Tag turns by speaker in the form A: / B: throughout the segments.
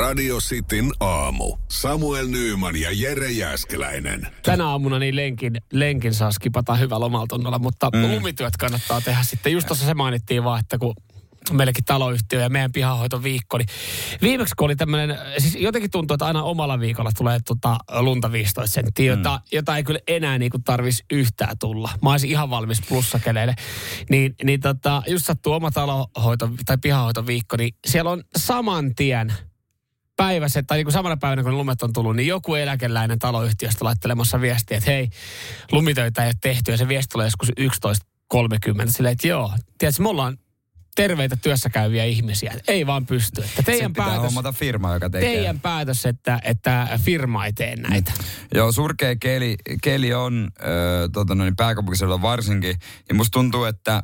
A: Radio Cityn aamu. Samuel Nyyman ja Jere Jäskeläinen.
B: Tänä aamuna niin lenkin, lenkin saa skipata hyvä lomaltunnolla, mutta mm. lumityöt kannattaa tehdä sitten. Just tuossa se mainittiin vaan, että kun meillekin taloyhtiö ja meidän pihahoitoviikko, niin viimeksi kun oli tämmöinen, siis jotenkin tuntuu, että aina omalla viikolla tulee tota lunta 15 senttiä, jota, mm. jota ei kyllä enää niin kuin tarvitsisi yhtään tulla. Mä olisin ihan valmis plussakeleille. Niin, niin tota, just sattuu oma talohoito tai pihahoitoviikko, niin siellä on saman tien päivässä, tai niin kuin samana päivänä kun lumet on tullut, niin joku eläkeläinen taloyhtiöstä laittelemassa viestiä, että hei, lumitöitä ei ole tehty, ja se viesti tulee joskus 11.30. Silleen, että joo, tiedätkö, me ollaan terveitä työssä käyviä ihmisiä. Ei vaan pysty. Että teidän
C: pitää
B: päätös,
C: hommata firma, joka tekee.
B: teidän päätös, että, että firma ei tee näitä.
C: Joo, surkea keli, keli on äh, tota noin, pääkaupunkiseudulla varsinkin. Ja musta tuntuu, että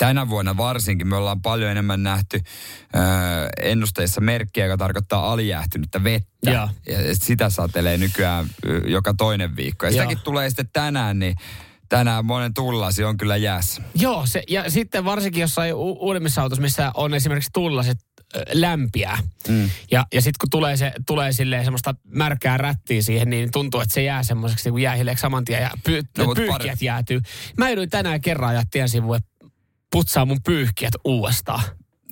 C: tänä vuonna varsinkin me ollaan paljon enemmän nähty äh, ennusteissa merkkiä, joka tarkoittaa alijäähtynyttä vettä.
B: Joo.
C: Ja sitä satelee nykyään ö, joka toinen viikko. Ja
B: Joo.
C: sitäkin tulee sitten tänään, niin tänään monen tullasi on kyllä jäässä.
B: Joo, se, ja sitten varsinkin jossain u- uudemmissa autossa, missä on esimerkiksi tullaset ö, lämpiää. Mm. Ja, ja sitten kun tulee, se, tulee silleen semmoista märkää rättiä siihen, niin tuntuu, että se jää semmoiseksi niin kuin jäähileeksi saman tien ja py,
C: No,
B: pyyhkiät
C: pari-
B: jäätyy. Mä jouduin tänään kerran ja tien sivuun putsaa mun pyyhkiät uudestaan.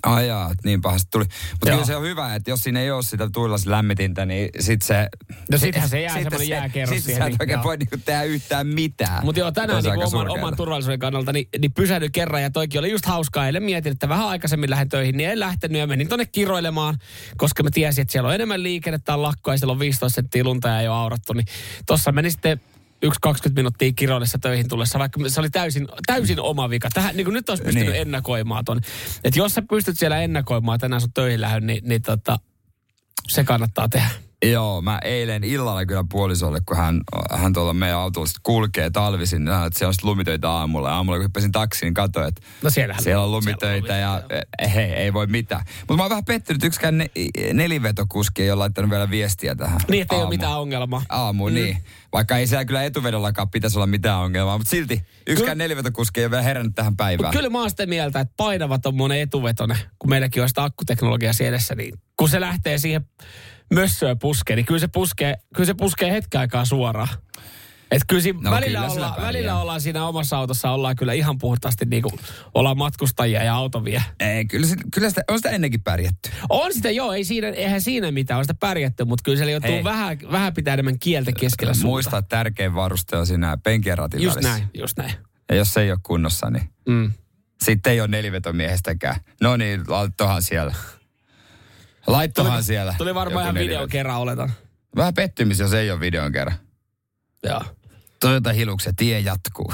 C: Ai jaa, niin pahasti tuli. Mutta kyllä se on hyvä, että jos siinä ei ole sitä tullas lämmitintä, niin sit se...
B: No sittenhän se jää
C: sitten
B: semmoinen
C: se-
B: jääkerros
C: Sitten
B: siihen,
C: sä et
B: niin
C: oikein
B: joo.
C: voi niinku tehdä yhtään mitään.
B: Mutta joo, tänään niin
C: aika
B: oman, oman turvallisuuden kannalta, niin, niin pysähdyin kerran ja toikin oli just hauskaa. Eilen mietin, että vähän aikaisemmin lähden töihin, niin en lähtenyt ja menin tonne kiroilemaan, koska mä tiesin, että siellä on enemmän liikennettä, on lakkoa ja siellä on 15 senttiä lunta ja ei ole aurattu. Niin tossa meni sitten yksi 20 minuuttia kiroillessa töihin tullessa, vaikka se oli täysin, täysin oma vika. Tähän, niin kuin nyt olisi pystynyt
C: Niin.
B: ennakoimaan ton. Että jos sä pystyt siellä ennakoimaan tänään sun töihin lähdön, niin, niin tota, se kannattaa tehdä.
C: Joo, mä eilen illalla kyllä puolisolle, kun hän, hän tuolla meidän autolla kulkee talvisin, niin että siellä on lumitöitä aamulla. Ja aamulla kun hyppäsin taksiin, niin katsoin, että
B: No siellähän
C: siellä on
B: on.
C: lumitöitä
B: Siellä
C: ja
B: on
C: eh, hei, ei voi mitään. Mutta mä oon vähän pettynyt, yksikään ne, nelivetokuski ei ole laittanut vielä viestiä tähän
B: Niin, että ei ole mitään ongelmaa.
C: Aamu, mm. niin. Vaikka ei siellä kyllä etuvedollakaan pitäisi olla mitään ongelmaa, mutta silti yksikään nelivetokuski ei ole vielä herännyt tähän päivään.
B: Kyllä mä oon sitä mieltä, että painava tommonen etuvetonen, kun meilläkin on sitä akkuteknologiaa edessä, niin kun se lähtee siihen mössöön puskeen, niin kyllä se puskee, kyllä se puskee hetken aikaa suoraan. Et kyllä, siinä
C: No,
B: välillä,
C: kyllä
B: olla, välillä ollaan siinä omassa autossa, ollaan kyllä ihan puhtaasti niin kuin, ollaan matkustajia ja autovia.
C: Ei, kyllä, se, kyllä sitä, on sitä ennenkin pärjätty.
B: On sitä, joo, ei siinä, eihän siinä mitään, on sitä pärjätty, mutta kyllä siellä joutuu vähän, vähän pitää enemmän kieltä keskellä suuta.
C: Muista, tärkein varuste on siinä ratin
B: Just
C: välissä.
B: näin, just näin.
C: Ja jos se ei ole kunnossa, niin
B: Mm.
C: sitten ei ole nelivetomiehestäkään. No niin, laittohan siellä. Laittohan siellä.
B: Tuli varmaan ihan videon kerran, oletan.
C: Vähän pettymys, jos ei ole videon kerran.
B: Joo.
C: Toyota Hiluksen tie jatkuu.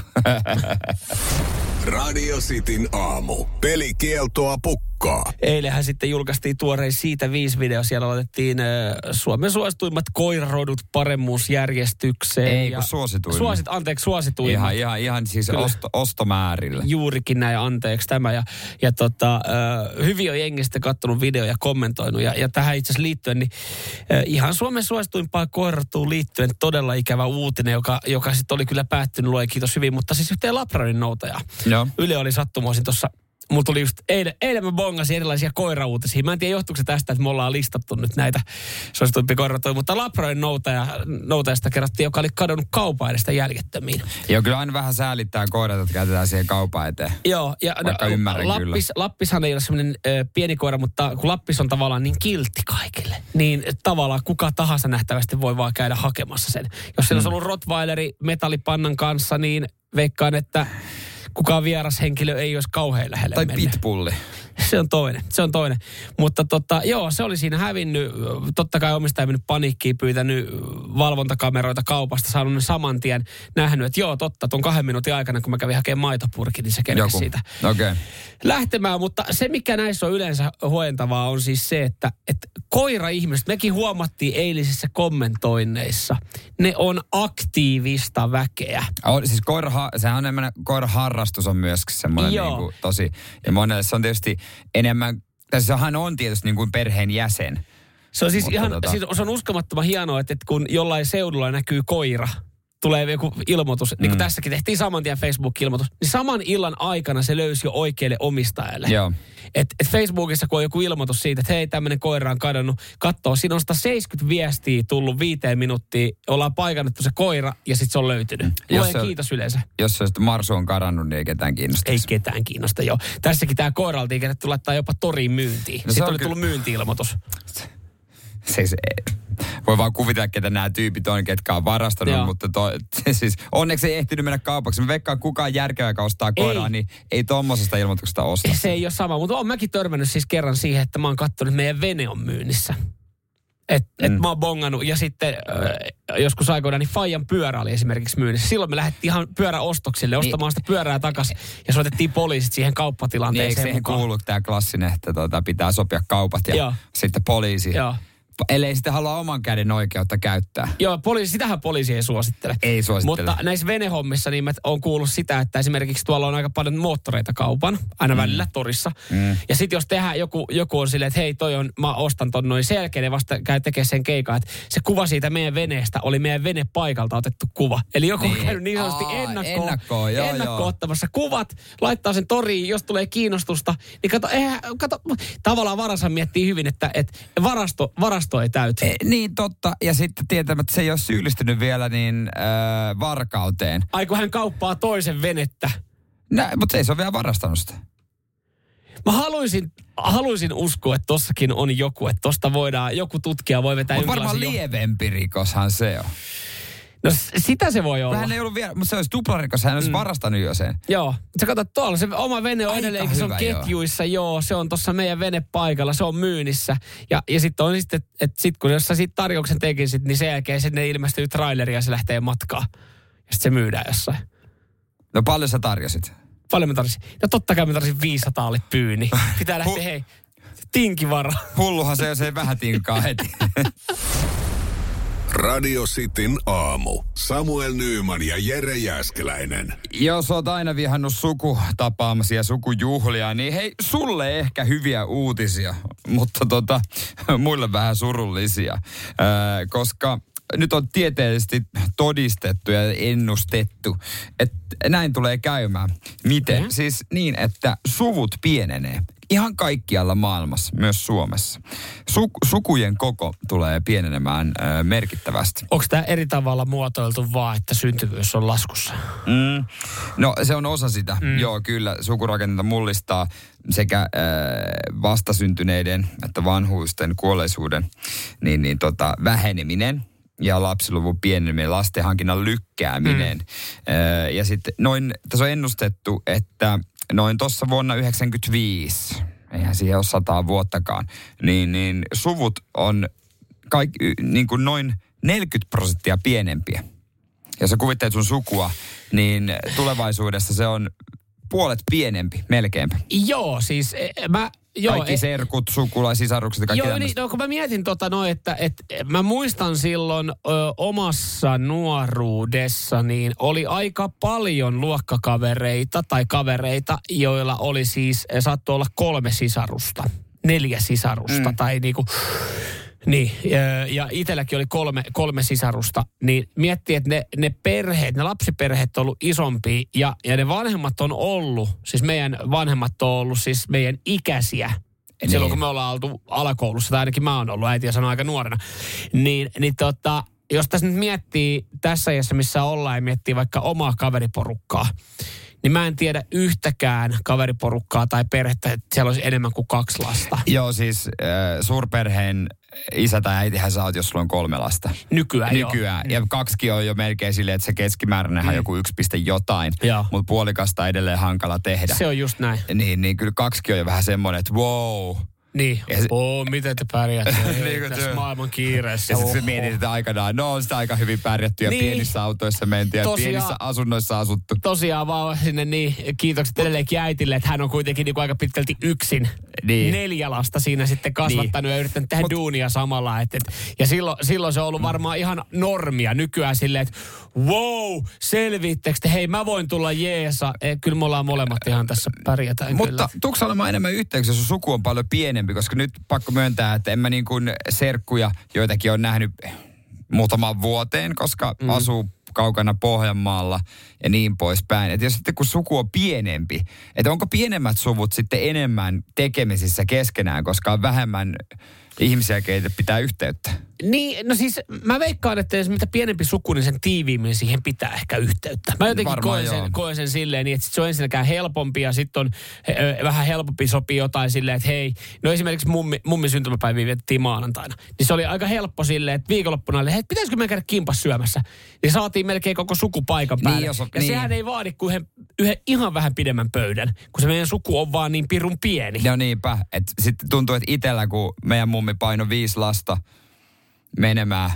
A: Radio Cityn aamu. Pelikieltoa pukkaa.
B: Eilenhän sitten julkaistiin tuorein siitä viisi video. Siellä otettiin äh, Suomen suosituimmat koirarodut paremmuusjärjestykseen.
C: Ei,
B: ja
C: kun suosituimmat.
B: Suosit, anteeksi, suosituimmat.
C: ihan, ihan, ihan siis
B: Kyllä.
C: osto, ostomäärillä.
B: Juurikin näin, anteeksi tämä. Ja, ja tota, äh, hyvin on jengi sitten kattonut video ja kommentoinut. Ja, ja tähän itse asiassa liittyen, niin äh, ihan Suomen suosituimpaan koirarotuun liittyen todella ikävä uutinen, joka, joka sitten oli kyllä päättynyt, lue kiitos hyvin. Mutta siis yhteen Labradorin noutajaa.
C: Joo.
B: Yle oli sattumoisin tuossa Mulla tuli just eilen, eilen mä bongasin erilaisia koirauutisia. Mä en tiedä johtuuko se tästä, että me ollaan listattu nyt näitä suosituimpia koiratoja. Mutta Labradin noutaja, noutajasta kerrottiin, joka oli kadonnut kaupan edestä jäljettömiin.
C: Joo, kyllä aina vähän säälittää koirat, jotka käytetään siihen kaupan eteen.
B: Joo, ja
C: Vaikka ymmärrän
B: Lappis, Lappishan ei ole semmoinen ö, pieni koira, mutta kun Lappis on tavallaan niin kiltti kaikille, niin tavallaan kuka tahansa nähtävästi voi vaan käydä hakemassa sen. Jos siellä olisi ollut Rottweileri metallipannan kanssa, niin veikkaan, että kukaan vieras henkilö ei olisi kauhean lähelle
C: Tai
B: mennyt.
C: pitbulli.
B: Se on toinen, se on toinen. Mutta tota, joo, se oli siinä hävinnyt. Totta kai omistaja mennyt paniikkiin, pyytänyt valvontakameroita kaupasta, saanut ne saman tien, nähnyt, että joo, totta, tuon kahden minuutin aikana, kun mä kävin hakemaan maitopurkin, niin se kerkesi siitä.
C: Okay.
B: lähtemään. Mutta se, mikä näissä on yleensä huojentavaa, on siis se, että, että koira-ihmiset, mekin huomattiin eilisissä kommentoinneissa, ne on aktiivista väkeä.
C: On, siis koira, sehän on enemmän, koiraharrastus on myös semmoinen niin kuin, tosi, ja monelle se on tietysti enemmän, tässä sehän on tietysti niin kuin perheen jäsen.
B: Se on siis
C: Mutta
B: ihan,
C: tota-
B: siis on uskomattoman hienoa, että kun jollain seudulla näkyy koira, tulee joku ilmoitus, niin kuin
C: Mm.
B: tässäkin tehtiin saman tien Facebook-ilmoitus, niin saman illan aikana se löysi jo oikealle omistajalle.
C: Joo.
B: Et, et Facebookissa, kun on joku ilmoitus siitä, että hei, tämmöinen koira on kadonnut, katsoo, siinä on 170 viestiä tullut viiteen minuuttiin, ollaan paikannettu se koira ja sitten se on löytynyt.
C: Jos
B: Luen
C: se-
B: kiitos yleensä.
C: Jos se Marsu on kadannut, niin ei ketään kiinnosta.
B: Ei ketään kiinnosta, joo. Tässäkin tämä koira oltiin laittaa jopa toriin myyntiin.
C: No
B: sitten oli
C: kyllä-
B: tullut myynti-ilmoitus.
C: Siis, eh, voi vaan kuvitella, ketä nämä tyypit on, ketkä on varastanut,
B: Joo.
C: mutta to, siis onneksi ei ehtinyt mennä kaupaksi. Mä veikkaan, kukaan järkevä, joka ostaa koiraa,
B: Ei.
C: niin ei tommosesta ilmoituksesta osta.
B: Se ei ole sama, mutta olen mäkin törmännyt siis kerran siihen, että mä oon katsonut, että meidän vene on myynnissä. Et, et
C: Mm.
B: mä oon bongannut ja sitten äh, joskus aikoinaan niin Fajan pyörä oli esimerkiksi myynnissä. Silloin me lähdettiin ihan pyöräostoksille ostamaan sitä pyörää takas ja soitettiin poliisit siihen
C: Niin eikö
B: kauppatilanteeseen
C: siihen kuulu tämä klassinen, että tota, pitää sopia kaupat ja
B: Joo.
C: sitten poliisi.
B: Joo.
C: Ellei sitten halua oman käden oikeutta käyttää.
B: Joo, poliisi, sitähän poliisi ei suosittele.
C: Ei suosittele.
B: Mutta näissä venehommissa niin mä oon kuullut sitä, että esimerkiksi tuolla on aika paljon moottoreita kaupan, aina mm. välillä torissa. Mm. Ja sitten jos tehdään joku, joku on silleen, että hei toi on, mä ostan ton noin, ne vasta käy tekemään sen keikan, että se kuva siitä meidän veneestä oli meidän vene paikalta otettu kuva. Eli joku on
C: Niin.
B: käynyt niin sanotusti
C: Aa,
B: ennakkoon,
C: ennakkoon, joo,
B: ennakkoon
C: joo.
B: ottamassa kuvat, laittaa sen toriin, jos tulee kiinnostusta. Niin kato, eihän, kato tavallaan varassa miettii hyvin, että, että varasto, varasto ei täyty.
C: E, niin totta. Ja sitten tietämättä, että se ei ole syyllistynyt vielä niin äh, varkauteen.
B: Ai kun hän kauppaa toisen venettä.
C: Nä, mutta ei se ole vielä varastanut sitä.
B: Mä haluaisin, haluaisin uskoa, että tossakin on joku, että tosta voidaan, joku tutkija voi vetää
C: Mutta varmaan lievempi rikoshan se on.
B: No sitä se voi olla.
C: Hän ei ollut vielä, mutta se olisi tuplarikos, hän olisi mm. varastanut jo sen.
B: Joo. Sä katsot tuolla, se oma vene on
C: Aika
B: edelleenkin, se on
C: hyvä, joo.
B: ketjuissa, joo. se on tuossa meidän venepaikalla, se on myynnissä. Ja, ja sitten on sitten, että et sit kun jos sä siitä tarjouksen tekisit, niin sen jälkeen sinne ilmestyy traileri ja se lähtee matkaan. Ja sitten se myydään jossain.
C: No paljon sä tarjosit?
B: Paljon mä tarvitsin. No totta kai mä tarvitsin 500 alle pyyni. Pitää lähteä, hei, tinkivara.
C: Hulluhan se, jos ei vähän tinkaa heti.
A: Radio Cityn aamu. Samuel Nyyman ja Jere Jäskeläinen.
C: Jos oot aina vihannut sukutapaamisia, sukujuhlia, niin hei, sulle ehkä hyviä uutisia, mutta tota, muille vähän surullisia. Ää, koska nyt on tieteellisesti todistettu ja ennustettu, että näin tulee käymään. Miten?
B: Mhm.
C: Siis niin, että suvut pienenee. Ihan kaikkialla maailmassa, myös Suomessa. Suk- sukujen koko tulee pienenemään ää, merkittävästi.
B: Onko tämä eri tavalla muotoiltu vaan, että syntyvyys on laskussa?
C: Mm. No se on osa sitä. Mm. Joo, kyllä. Sukurakennetta mullistaa sekä äh, vastasyntyneiden että vanhuisten kuolleisuuden niin, niin, tota, väheneminen ja lapsiluvun pieneneminen, lastenhankinnan lykkääminen. Mm. Äh, ja sitten noin, tässä on ennustettu, että noin tuossa vuonna 1995, eihän siihen ole sataa vuottakaan, niin, niin suvut on kaikki, niin kuin noin 40 prosenttia pienempiä. Jos sä kuvittelet sun sukua, niin tulevaisuudessa se on puolet pienempi, melkeinpä.
B: Joo, siis e, mä... Joo,
C: Kaikki
B: e-
C: serkut, sukulaisisarukset ja kaikki
B: Joo, niin, no kun mä mietin tota no, että et, mä muistan silloin ö, omassa nuoruudessa, niin oli aika paljon luokkakavereita tai kavereita, joilla oli siis, eh, saattoi olla kolme sisarusta, neljä sisarusta mm. tai niinku, niin, ja, itselläkin oli kolme, kolme sisarusta, niin miettii, että ne, ne perheet, ne lapsiperheet on ollut isompia ja, ja ne vanhemmat on ollut, siis meidän vanhemmat on ollut siis meidän ikäisiä. Niin. silloin kun me ollaan oltu alakoulussa, tai ainakin mä oon ollut, äiti sanoi aika nuorena, niin, niin tota, jos tässä nyt miettii tässä ajassa, missä ollaan, ja miettii vaikka omaa kaveriporukkaa, niin mä en tiedä yhtäkään kaveriporukkaa tai perhettä, että siellä olisi enemmän kuin kaksi lasta.
C: Joo, siis äh, suurperheen isä tai äitihän sä oot, jos sulla on kolme lasta.
B: Nykyään,
C: Nykyään. Joo. Ja kaksikin on jo melkein silleen, että se keskimääräinen mm. joku yksi piste jotain. Mutta puolikasta edelleen hankala tehdä.
B: Se on just näin.
C: Niin, niin kyllä kaksikin on jo vähän semmoinen, että wow,
B: niin, se, oo, miten te pärjäätte niin, tässä maailman kiireessä.
C: Ja sitten mietit, että aikanaan, no on sitä aika hyvin pärjätty ja niin. pienissä autoissa menty ja tosiaan, pienissä asunnoissa asuttu.
B: Tosiaan vaan sinne niin, kiitokset edelleenkin äitille, että hän on kuitenkin niin kuin aika pitkälti yksin niin. neljä lasta siinä sitten kasvattanut niin. ja yrittänyt tehdä Mut, duunia samalla. Et, et, ja silloin, silloin se on ollut varmaan ihan normia nykyään silleen, että wow, selvittekö te, hei mä voin tulla jeesa. E, kyllä me ollaan molemmat ihan tässä pärjätään
C: Mutta tuuks olemaan enemmän yhteyksiä, jos suku on paljon pienempi, koska nyt pakko myöntää, että en mä niin kuin serkkuja, joitakin on nähnyt muutaman vuoteen, koska mm. asuu kaukana Pohjanmaalla ja niin poispäin. Että jos sitten kun suku on pienempi, että onko pienemmät suvut sitten enemmän tekemisissä keskenään, koska on vähemmän ihmisiä, keitä pitää yhteyttä?
B: Niin, no siis mä veikkaan, että jos mitä pienempi suku, niin sen tiiviimmin siihen pitää ehkä yhteyttä. Mä jotenkin koen sen, koen sen silleen, niin että sit se on ensinnäkään helpompi ja sitten on he, vähän helpompi sopii jotain silleen, että hei, no esimerkiksi mummi, mummi syntymäpäiviä vietettiin maanantaina. Niin se oli aika helppo silleen, että viikonloppuna oli, että pitäisikö me käydä kimpas syömässä. Niin saatiin melkein koko suku paikan niin, päälle. Niin, jos on, ja niin. sehän ei vaadi kuin yhden, yhden ihan vähän pidemmän pöydän, kun se meidän suku on vaan niin pirun pieni.
C: No niinpä, että sitten tuntuu, että itsellä kun meidän mummi paino viisi lasta, menemään.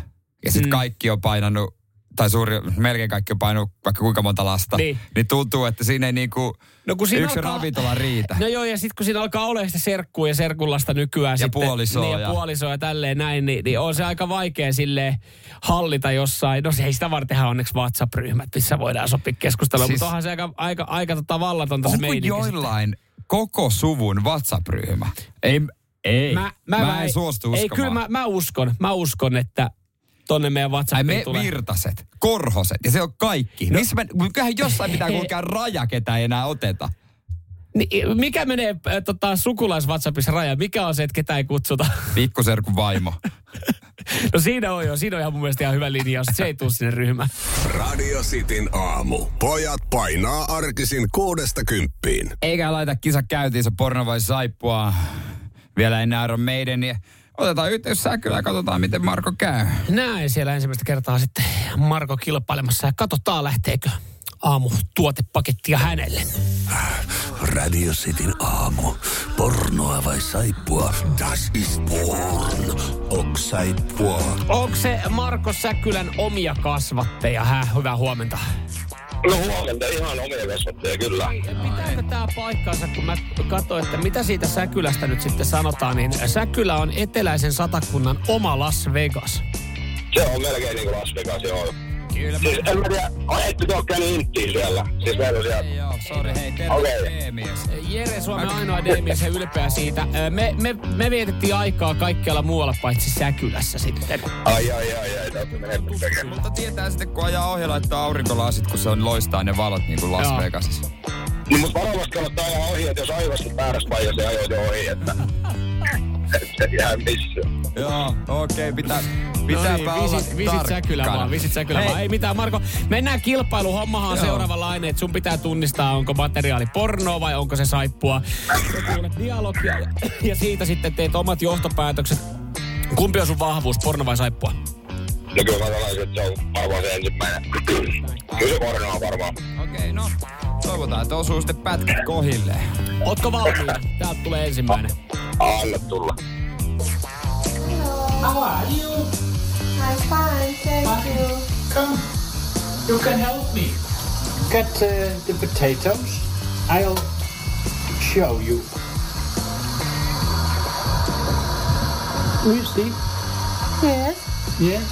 C: Ja sitten mm. kaikki on painanut, tai suuri, melkein kaikki on painanut vaikka kuinka monta lasta. Niin, niin tuntuu, että siinä ei niinku no, kun siinä yksi alkaa, ravintola riitä.
B: No joo, ja sitten kun siinä alkaa olla sitä serkkua ja serkullasta nykyään.
C: Ja
B: sitten,
C: puolisoa.
B: Niin, ja, puolisoa ja tälleen näin, niin, niin on se aika vaikea sille hallita jossain. No se ei sitä vartenhan onneksi WhatsApp-ryhmät, missä voidaan sopia keskustelua, siis, mutta onhan se aika, aika, aika tota vallatonta se meininki.
C: Joillain sitten. koko suvun WhatsApp-ryhmä? Ei, ei, mä, mä, mä en suostu uskomaan.
B: Ei, kyllä mä, mä uskon, mä uskon, että tonne meidän WhatsAppiin Ai me
C: tulee. virtaset, korhoset ja se on kaikki. No. Missä me, kyllähän jossain pitää kulkea raja, ketä ei enää oteta.
B: Niin, mikä menee äh, tota, sukulais WhatsAppissa raja? Mikä on se, että ketä ei kutsuta?
C: Pikkuserkun vaimo.
B: no siinä on jo, siinä on ihan mun mielestä ihan hyvä linja, se ei tule sinne ryhmään.
A: Radio Cityn aamu. Pojat painaa arkisin kuudesta kymppiin.
C: Eikä laita kisa käyntiin, se porno vai saippua vielä ennen Iron Maiden. Niin otetaan yhteys säkylä ja katsotaan, miten Marko käy.
B: Näin siellä ensimmäistä kertaa sitten Marko kilpailemassa ja katsotaan lähteekö aamu tuotepakettia hänelle.
A: Radio Cityn aamu. Pornoa vai saippua? Das ist porn. Saippua.
B: Onko se Marko Säkylän omia kasvatteja? Hä, hyvää huomenta.
D: No huomenta, ihan omia kasvatteja, kyllä.
B: Pitääkö tämä paikkaansa, kun mä katsoin, että mitä siitä Säkylästä nyt sitten sanotaan, niin Säkylä on eteläisen satakunnan oma Las Vegas.
D: Se on melkein niin kuin Las Vegas, joo. Kyllä. Siis en mä tiedä, ettekö ole käynyt inttiin siellä? Siis meillä on siellä...
B: Ei joo, sori, hei, terve okay. D-mies. Jere Suomen ainoa D-mies ja ylpeä siitä. Me, me, me vietettiin aikaa kaikkialla muualla paitsi Säkylässä sitten.
D: Ai, ai, ai, ai,
C: täytyy Mutta tietää sitten, kun ajaa ohi laittaa aurinkolasit, kun se on loistaa ne valot niin kuin Las. Vegasissa.
D: Niin, mutta varovasti kannattaa ajaa ohi, että jos aivosti väärässä paikassa, niin ajoit jo ohi, että... se jää missään.
C: Joo, okei, okay, pitää, pitää no niin,
B: visit, visit säkylä vaan, visit säkylä vaan. Ei mitään, Marko. Mennään kilpailu. Hommahan on seuraavanlainen, että sun pitää tunnistaa, onko materiaali pornoa vai onko se saippua. Kuulet dialogia ja, siitä sitten teet omat johtopäätökset. Kumpi on sun vahvuus, porno vai saippua?
D: No kyllä mä sanoisin, että se on varmaan se ensimmäinen. kyllä se porno on varmaan.
C: Okei, okay, no toivotaan, että osuu sitten pätkät kohilleen.
B: Ootko valmiina? Täältä tulee ensimmäinen.
D: Anna tulla.
E: How are you? I'm fine, thank fine. you.
F: Come, you can help me. Get uh, the potatoes. I'll show you. You see?
E: Yes.
F: Yes.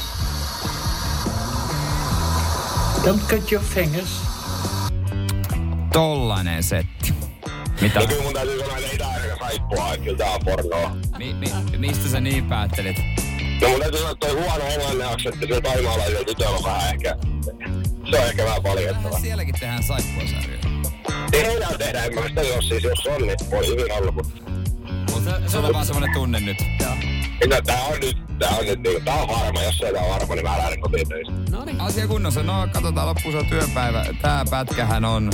F: Don't cut your fingers.
C: Tollanen setti.
D: Mitä? No kyllä mun täytyy sanoa, että ei tää ainakaan saippua, että kyllä tää on pornoa.
C: Mi, mi, mistä sä niin päättelit?
D: No mun täytyy sanoa, että toi huono englannin aksentti, se taimaalaisella tytöllä on vähän ehkä... Se on ehkä vähän valitettava.
C: Sielläkin tehdään saippua-sarjoja.
D: Tehdään, tehdään. Mä sitä jos siis, jos on, niin voi hyvin olla, mutta...
C: Mutta se on vaan semmonen tunne nyt.
D: Joo. No, tää on nyt, tää on nyt niinku, tää on varma, jos se on varma, niin mä lähden kotiin töistä.
C: No niin. Asia kunnossa, no katsotaan loppuun se työpäivä. Tää pätkähän on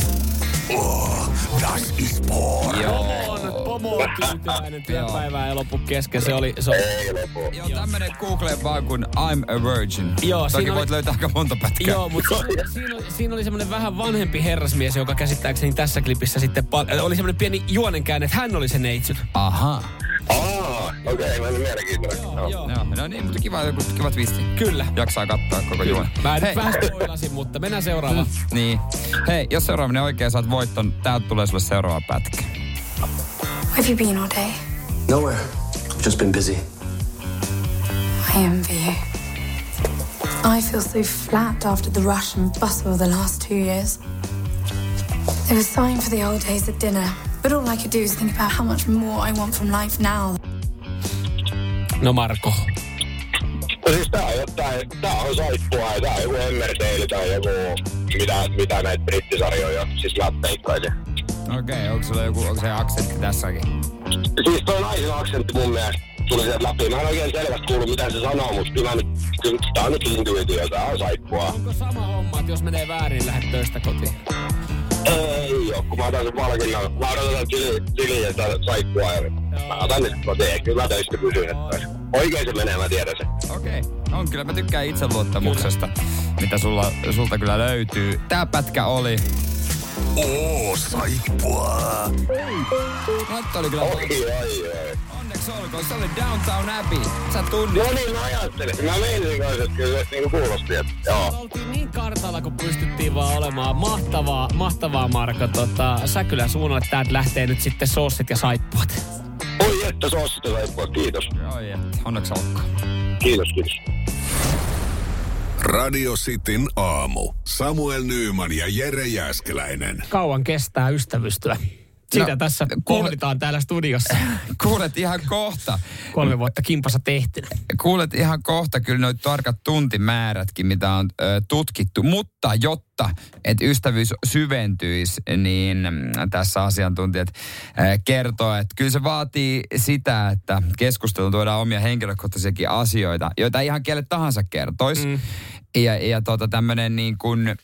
A: Oh, das ist Sport.
B: Pomo on, tyytyväinen työpäivää ja loppu kesken. Se oli, se oli
D: Ei lopu.
C: Joo, tämmönen Google vaan kuin I'm a virgin.
B: Joo,
C: Toki
B: siinä
C: voit
B: oli-
C: löytää aika monta pätkää.
B: Joo, mutta siinä, oli- siinä oli semmoinen vähän vanhempi herrasmies, joka käsittääkseni tässä klipissä sitten pal- oli semmoinen pieni juonenkäänne, että hän oli se neitsy.
C: Aha.
D: Aa, okei, okay, mielenkiintoinen. Joo.
B: Joo.
C: Joo, no niin, mutta kiva, joku, kiva twisti.
B: Kyllä.
C: Jaksaa katsoa koko juon.
B: Mä nyt
C: Hei.
B: vähän spoilasin, mutta mennään seuraavaan.
C: Niin. Hei, jos seuraaminen oikein saat voiton, täältä tulee sulle seuraava pätkä.
G: Where have you been all day?
H: Nowhere. I've just been busy.
G: I envy you. I feel so flat after the rush and bustle of the last two years. There was time for the old days at dinner, but all I could do is think about how much more I want from life now.
B: No Marko.
D: No siis tää on jotain, tää on saippua ja tää on joku Emmerdale tai joku, mitä, mitä näitä brittisarjoja, siis mä peikkaisin.
C: Okei, okay, onko sulla joku, onko se aksentti tässäkin?
D: Siis toi naisen aksentti mun mielestä tuli sieltä läpi. Mä en oikein selvästi kuullut mitä se sanoo, mutta kyllä, nyt, kyllä tää on nyt intuitio, tää on saippua.
B: Onko sama homma, että jos menee väärin, lähdet töistä kotiin?
D: Ei oo, kun mä otan sen palkinnon. Mä odotan tili, tili ja tää saippua ja mä otan nyt kotiin. Kyllä mä töistä että oikein se menee, mä tiedän sen.
C: Okei, okay. on kyllä. Mä tykkään itseluottamuksesta, mitä sulla, sulta kyllä löytyy. Tää pätkä oli...
A: Oh, saippua.
C: Laitto oli kyllä...
D: Oi, oi, oi.
C: Onneksi olkoon, se oli Downtown Abbey. Sä tunnit.
D: No niin, mä ajattelin. Mä meinasin kanssa, että kyllä se niinku kuulosti, että joo.
B: Oltiin niin kartalla, kun pystyttiin vaan olemaan. Mahtavaa, mahtavaa Marko. Tota, sä kyllä suunnat, että täältä lähtee nyt sitten sossit ja saippuat.
D: Oi, että sossista saippua. Kiitos.
C: Oi, että onneksi olkoon.
D: Kiitos, kiitos.
A: Radio Cityn aamu. Samuel Nyyman ja Jere Jäskeläinen.
B: Kauan kestää ystävystyä. Sitä
C: No,
B: tässä
C: kuule-
B: pohditaan täällä studiossa.
C: Kuulet ihan kohta.
B: Kolme vuotta kimpassa tehty.
C: Kuulet ihan kohta kyllä noit tarkat tuntimäärätkin, mitä on ö, tutkittu. Mutta jotta et ystävyys syventyisi, niin mm, tässä asiantuntijat ö, kertoo, että kyllä se vaatii sitä, että keskusteluun tuodaan omia henkilökohtaisiakin asioita, joita ihan kelle tahansa kertoisi. Mm. Ja, ja tota tämmöinen niin kuin,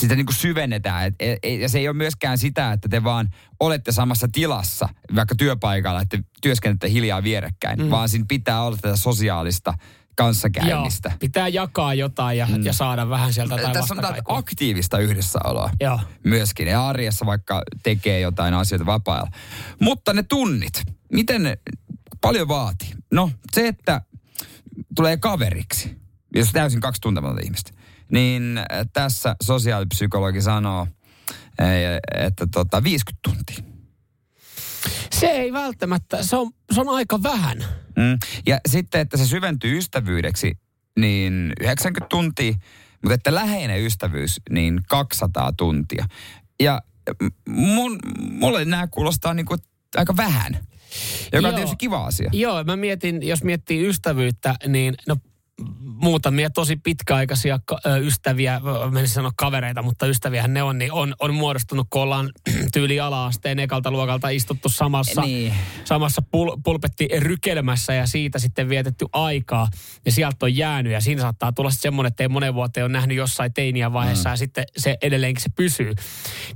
C: sitä niin kuin syvennetään. Et, et, et, ja se ei ole myöskään sitä, että te vaan olette samassa tilassa, vaikka työpaikalla, että työskentelette hiljaa vierekkäin, mm. vaan siinä pitää olla tätä sosiaalista kanssakäymistä.
B: Joo, pitää jakaa jotain ja, mm. ja saada vähän sieltä jotain
C: Tässä on aktiivista yhdessäoloa
B: Joo.
C: myöskin. Ja arjessa vaikka tekee jotain asioita vapaalla. Mutta ne tunnit, miten paljon vaatii? No se, että tulee kaveriksi, jos täysin kaksi tuntematonta ihmistä, niin äh, tässä sosiaalipsykologi sanoo, eh, että tota 50 tuntia.
B: Se ei välttämättä, se on, se on aika vähän.
C: Mm. Ja sitten, että se syventyy ystävyydeksi, niin 90 tuntia, mutta että läheinen ystävyys, niin 200 tuntia. Ja m- mun, mulle nämä kuulostaa niin kuin aika vähän, joka
B: Joo.
C: on tietysti kiva asia.
B: Joo, mä mietin, jos miettii ystävyyttä, niin no muutamia tosi pitkäaikaisia ystäviä, menisin sanoa kavereita, mutta ystäviähän ne on, niin on, on muodostunut, kun ollaan tyyli ala-asteen ekalta luokalta istuttu samassa,
C: Niin.
B: samassa pul, pulpettirykelmässä ja siitä sitten vietetty aikaa. Ja sieltä on jäänyt ja siinä saattaa tulla sitten semmoinen, että ei monen vuoteen ole nähnyt jossain teiniä vaiheessa mm. ja sitten se edelleenkin se pysyy.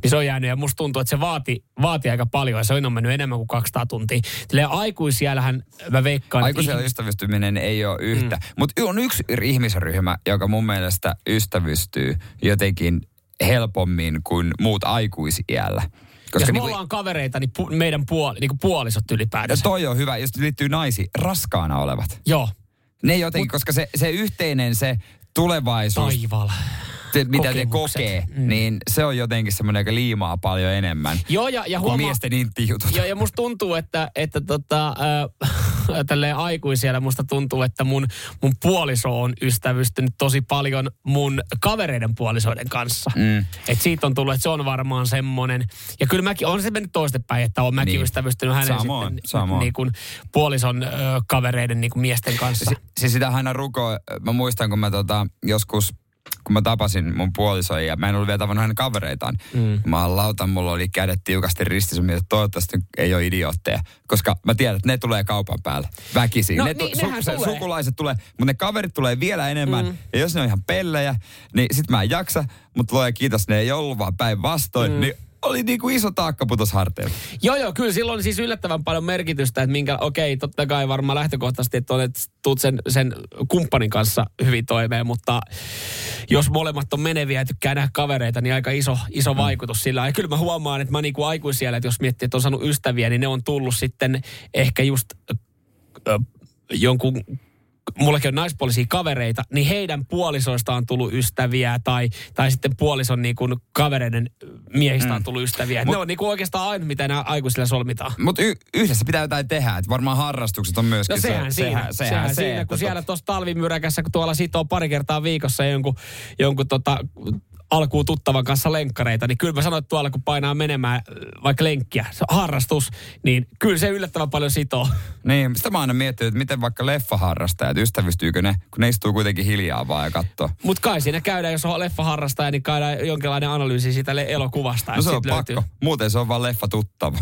B: Niin se on jäänyt ja musta tuntuu, että se vaati, vaati aika paljon ja se on mennyt enemmän kuin 200 tuntia. Silleen aikuisiellähän mä veikkaan,
C: Aikuisella
B: ihmis-
C: ystävystyminen ei ole yhtä. Mm. Mutta on yksi ihmisryhmä, joka mun mielestä ystävystyy jotenkin helpommin kuin muut aikuisiällä.
B: Jos me
C: niinku-
B: ollaan kavereita, niin pu, meidän puoli, niin kuin puolisot ylipäätänsä.
C: toi on hyvä, jos liittyy naisiin, raskaana olevat.
B: Joo,
C: Ne jotenkin, Mut, koska se, se yhteinen se tulevaisuus,
B: taivaalla.
C: Te, mitä
B: kokemukset.
C: kokee,
B: Mm.
C: niin se on jotenkin semmoinen, joka liimaa paljon enemmän
B: Joo, ja, ja huomaa,
C: miesten inttijutut.
B: Joo, ja musta tuntuu, että, että tota, äh, tälleen aikuisiellä musta tuntuu, että mun, mun puoliso on ystävystynyt tosi paljon mun kavereiden puolisoiden kanssa.
C: Mm.
B: Et siitä on tullut, että se on varmaan semmoinen. Ja kyllä mäkin, on se mennyt toistepäin, että on mäkin
C: Niin.
B: ystävystynyt hänen
C: Samoin,
B: sitten,
C: samoin.
B: Niin kuin puolison ö, kavereiden niin kuin miesten kanssa.
C: Si, siis sitä aina ruko, mä muistan kun mä tota, joskus kun mä tapasin mun puolison ja mä en ollut vielä tavannut hänen kavereitaan. Mm. Mä lautan, mulla oli kädet tiukasti ristissä, että toivottavasti ei ole idiootteja. Koska mä tiedän, että ne tulee kaupan päälle. Väkisin.
B: No
C: ne
B: niin, nehän
C: se,
B: tulee.
C: sukulaiset tulee, mutta ne kaverit tulee vielä enemmän. Mm. Ja jos ne on ihan pellejä, niin sit mä en jaksa. Mutta luoja kiitos, ne ei ollut vaan päinvastoin. Mm. Niin oli niin kuin iso taakka putos harteille.
B: Joo, joo, kyllä silloin on siis yllättävän paljon merkitystä, että minkä, okei, totta kai varmaan lähtökohtaisesti, että olet, tuut sen, sen kumppanin kanssa hyvin toimeen, mutta jos molemmat on meneviä ja tykkää nähdä kavereita, niin aika iso, iso vaikutus sillä. Ja kyllä mä huomaan, että mä niin kuin aikuisiellä, että jos miettii, että on saanut ystäviä, niin ne on tullut sitten ehkä just ö, jonkun mullakin on naispuolisia kavereita, niin heidän puolisoistaan on tullut ystäviä tai, tai sitten puolison niin kuin kavereiden miehistä on tullut ystäviä. Mut, ne on niin kuin oikeastaan aina, mitä nämä aikuisilla solmitaan.
C: Mutta y- yhdessä pitää jotain tehdä, että varmaan harrastukset on myöskin
B: No sehän
C: se,
B: siinä,
C: sehän,
B: sehän,
C: sehän,
B: siinä,
C: se,
B: kun
C: että
B: siellä tuossa talvimyräkässä, kun tuolla sitoo pari kertaa viikossa jonkun, jonkun tota, alkuun tuttavan kanssa lenkkareita, niin kyllä mä sanoin, että tuolla kun painaa menemään äh, vaikka lenkkiä, se on harrastus, niin kyllä se yllättävän paljon sitoo.
C: Niin, sitä mä aina miettinyt, että miten vaikka leffaharrastajat, ystävystyykö ne, kun ne istuu kuitenkin hiljaa vaan ja katsoo.
B: Mutta kai siinä käydään, jos on leffa harrastaja, niin käydään jonkinlainen analyysi siitä elokuvasta.
C: No se on
B: sit löytyy.
C: pakko. Muuten se on vaan leffa tuttava.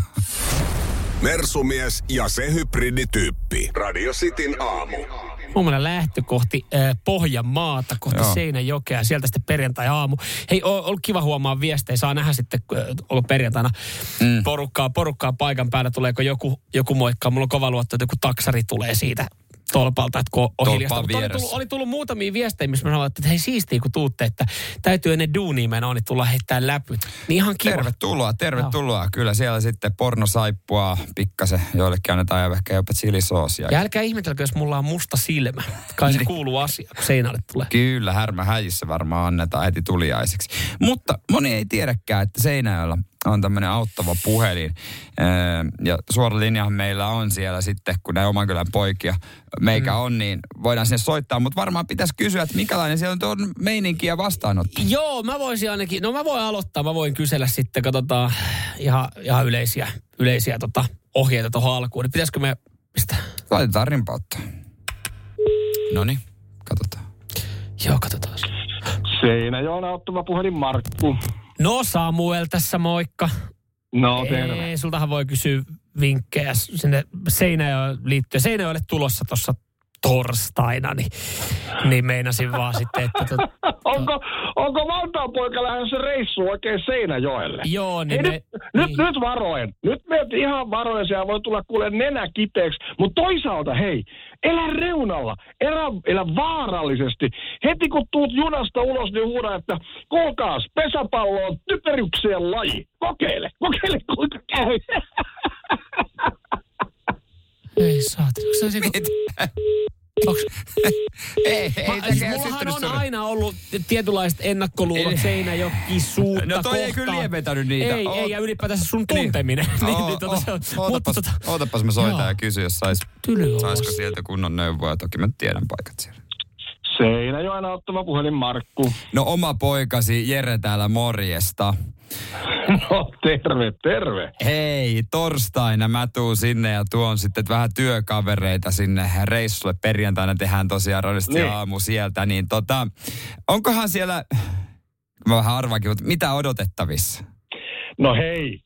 A: Mersumies ja se hybridityyppi. Radio Cityn aamu.
B: Huomenna lähtö kohti äh, Pohjanmaata, kohti
C: Joo.
B: Seinäjokea, sieltä sitten perjantai-aamu. Hei, on ollut kiva huomaa viestejä, saa nähdä sitten, äh, onko perjantaina mm. porukkaa, porukkaa paikan päällä, tuleeko joku, joku moikkaa. Mulla on kova luotto, että joku taksari tulee siitä tolpalta, että kun on hiljasta. Mutta oli tullut, oli tullut muutamia viestejä, missä mä sanoin, että hei siistiä kun tuutte, että täytyy ennen duunia menoa, niin tulla heittää läpyt. Niin ihan kiva.
C: Tervetuloa, tervetuloa. Kyllä siellä sitten pornosaippua pikkasen, joillekin annetaan ehkä jopa chilisoosia.
B: Ja älkää ihmetelkö, jos mulla on musta silmä. Kai se kuuluu asia, kun seinälle tulee.
C: Kyllä, härmä häjissä varmaan annetaan heti tuliaiseksi. Mutta moni ei tiedäkään, että Seinäjöllä on tämmöinen auttava puhelin. Ja suora linjahan meillä on siellä sitten, kun näin oman kylän poikia meikä on, niin voidaan sinne soittaa. Mutta varmaan pitäisi kysyä, että minkälainen siellä on tuon meininki ja vastaanotto.
B: Joo, mä voisin ainakin, no mä voin aloittaa, mä voin kysellä sitten, katsotaan ihan, ihan yleisiä, yleisiä tota, ohjeita tuohon alkuun. Niin pitäisikö me, mistä?
C: Laitetaan rimpautta. No niin, katsotaan.
B: Joo, katsotaan.
D: Seinäjoen auttava puhelin Markku.
B: No Samuel tässä moikka.
D: No terve.
B: Ei, sultahan voi kysyä vinkkejä sinne Seinäjoen liittyen. Seinäjoelle tulossa tuossa torstaina, niin, niin meinasin vaan sitten, että tot,
D: Onko, onko Vantaan poika lähdössä reissu oikein Seinäjoelle?
B: joo,
D: Ei,
B: niin
D: nyt,
B: me,
D: nyt,
B: niin.
D: nyt varoen. Nyt meet ihan varoen, siellä voi tulla kuule nenä kipeäksi. Mutta toisaalta, hei, elä reunalla, elä, elä vaarallisesti. Heti kun tuut junasta ulos, niin huuda, että kuulkaas, pesäpallo on typerykseen laji. Kokeile, kokeile kuinka käy.
B: Ei saatana. Onko se joku- onks-
C: ei, ei, ei
B: siis mullahan on aina ollut tietynlaiset ennakkoluulot Seinäjoki-suutta
C: No toi ei
B: kohtaan.
C: kyllä lieventänyt niitä.
B: Ei,
C: Oot-
B: ei, ja ylipäätänsä sun tunteminen. niin, niin, tota, se on, mutta
C: ootapas,
B: tota,
C: ootapas mä soitan ja kysyn, jos sais, saisiko sieltä kunnon neuvoja. Toki mä tiedän paikat siellä.
D: Seinäjoen auttava puhelin Markku.
C: No oma poikasi Jere täällä morjesta.
D: No terve, terve.
C: Hei, torstaina mä tuun sinne ja tuon sitten vähän työkavereita sinne reissulle. Perjantaina tehdään tosiaan radiosti
D: Niin.
C: aamu sieltä. Niin tota, onkohan siellä, mä vähän arvaankin, mutta mitä odotettavissa?
D: No hei,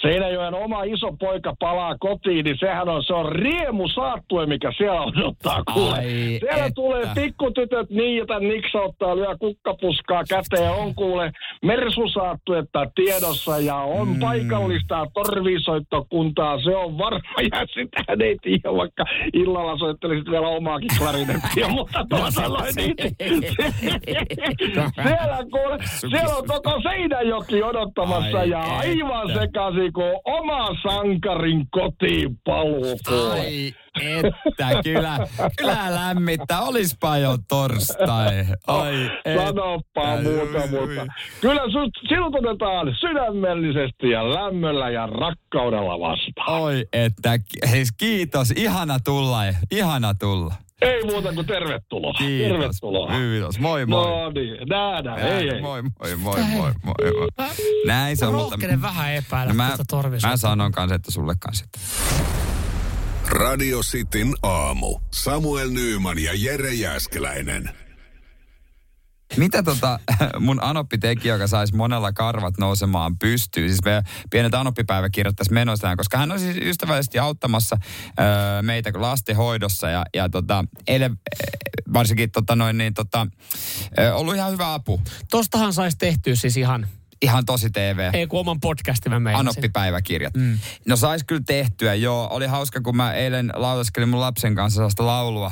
D: Seinäjoen oma iso poika palaa kotiin, niin sehän on, se on riemu saattue, mikä siellä odottaa kuule.
C: Ai
D: siellä
C: että.
D: tulee pikkutytöt niitä niksauttaa, lyö kukkapuskaa käteen, on kuule mersusaattuetta tiedossa ja on mm. paikallista torvisoittokuntaa, se on varma ja sitä ei tiedä, vaikka illalla soittelisit vielä omaakin klarinettia, mutta tuota noin niin. siellä, kuule, siellä on koko Seinäjoki odottamassa
C: Ai
D: ja aivan sekaisin kuin oma sankarin kotiin paluu.
C: Ai että, kyllä, kyllä lämmittää. Olispa jo torstai. Ai
D: Sanoppa muuta, mutta kyllä sut, sinut otetaan sydämellisesti ja lämmöllä ja rakkaudella vastaan.
C: Oi että, siis kiitos. Ihana tulla, ihana tulla.
D: Ei muuta kuin tervetuloa.
C: Kiitos.
D: Tervetuloa.
C: Kiitos. Moi moi.
D: No niin, nähdään. Hei, hei.
C: Moi, moi, moi, moi, moi, moi. Näin se on, mutta...
B: Rohkenen vähän epäillä
C: No mä, mä sanon kanssa, että sulle kanssa. että-
A: Radio Cityn aamu. Samuel Nyyman ja Jere Jäskeläinen.
C: Mitä tota mun Anoppi teki, joka saisi monella karvat nousemaan pystyyn? Siis meidän pienet Anoppipäiväkirjat tässä menossa, koska hän on siis ystävällisesti auttamassa öö, meitä lastenhoidossa ja, ja tota, eh, varsinkin tota noin niin tota, ollut ihan hyvä apu.
B: Tostahan saisi tehtyä siis ihan,
C: ihan tosi TV.
B: Ei kun oman podcastin mä meinasin.
C: Anoppipäiväkirjat. Mm. No sais kyllä tehtyä, joo. Oli hauska, kun mä eilen laulaskelin mun lapsen kanssa sellaista laulua,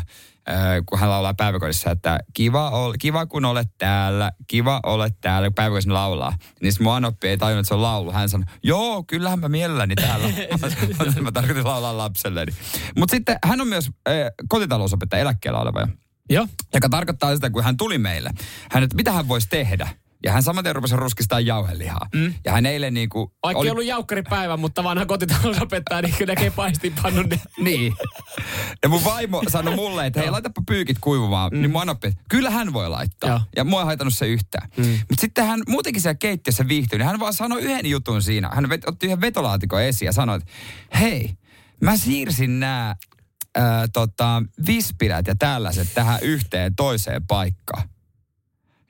C: äh, kun hän laulaa päiväkodissa, että kiva, ol, kiva kun olet täällä, kiva olet täällä, kun päiväkodissa laulaa. Niin sit mun Anoppi ei tajunnut, että se on laulu. Hän sanoi, joo, kyllähän mä mielelläni täällä. mä tarkoitin laulaa lapselleni. Mutta sitten hän on myös äh, kotitalousopettaja eläkkeellä oleva jo.
B: Joo.
C: Joka tarkoittaa sitä, kun hän tuli meille, hän, että mitä hän voisi tehdä. Ja hän samaten rupesi ruskistaa jauhelihaa. Mm. Ja hän eilen niin kuin...
B: Vaikka oli... ei ollut jaukkaripäivä, mutta vanha kotitalousopettaja, niin kyllä näkee paistinpannun. Niin.
C: Ja mun vaimo sanoi mulle, että hei, laitapa pyykit kuivumaan. Mm. Niin mun anoppi, kyllä hän voi laittaa. Joo. Ja mua ei haitannut se yhtään. Mm. Mutta sitten hän muutenkin siellä keittiössä viihtyi, niin hän vaan sanoi yhden jutun siinä. Hän vet, otti yhden vetolaatikon esiin ja sanoi, että hei, mä siirsin nämä tota, vispilät ja tällaiset tähän yhteen toiseen paikkaan.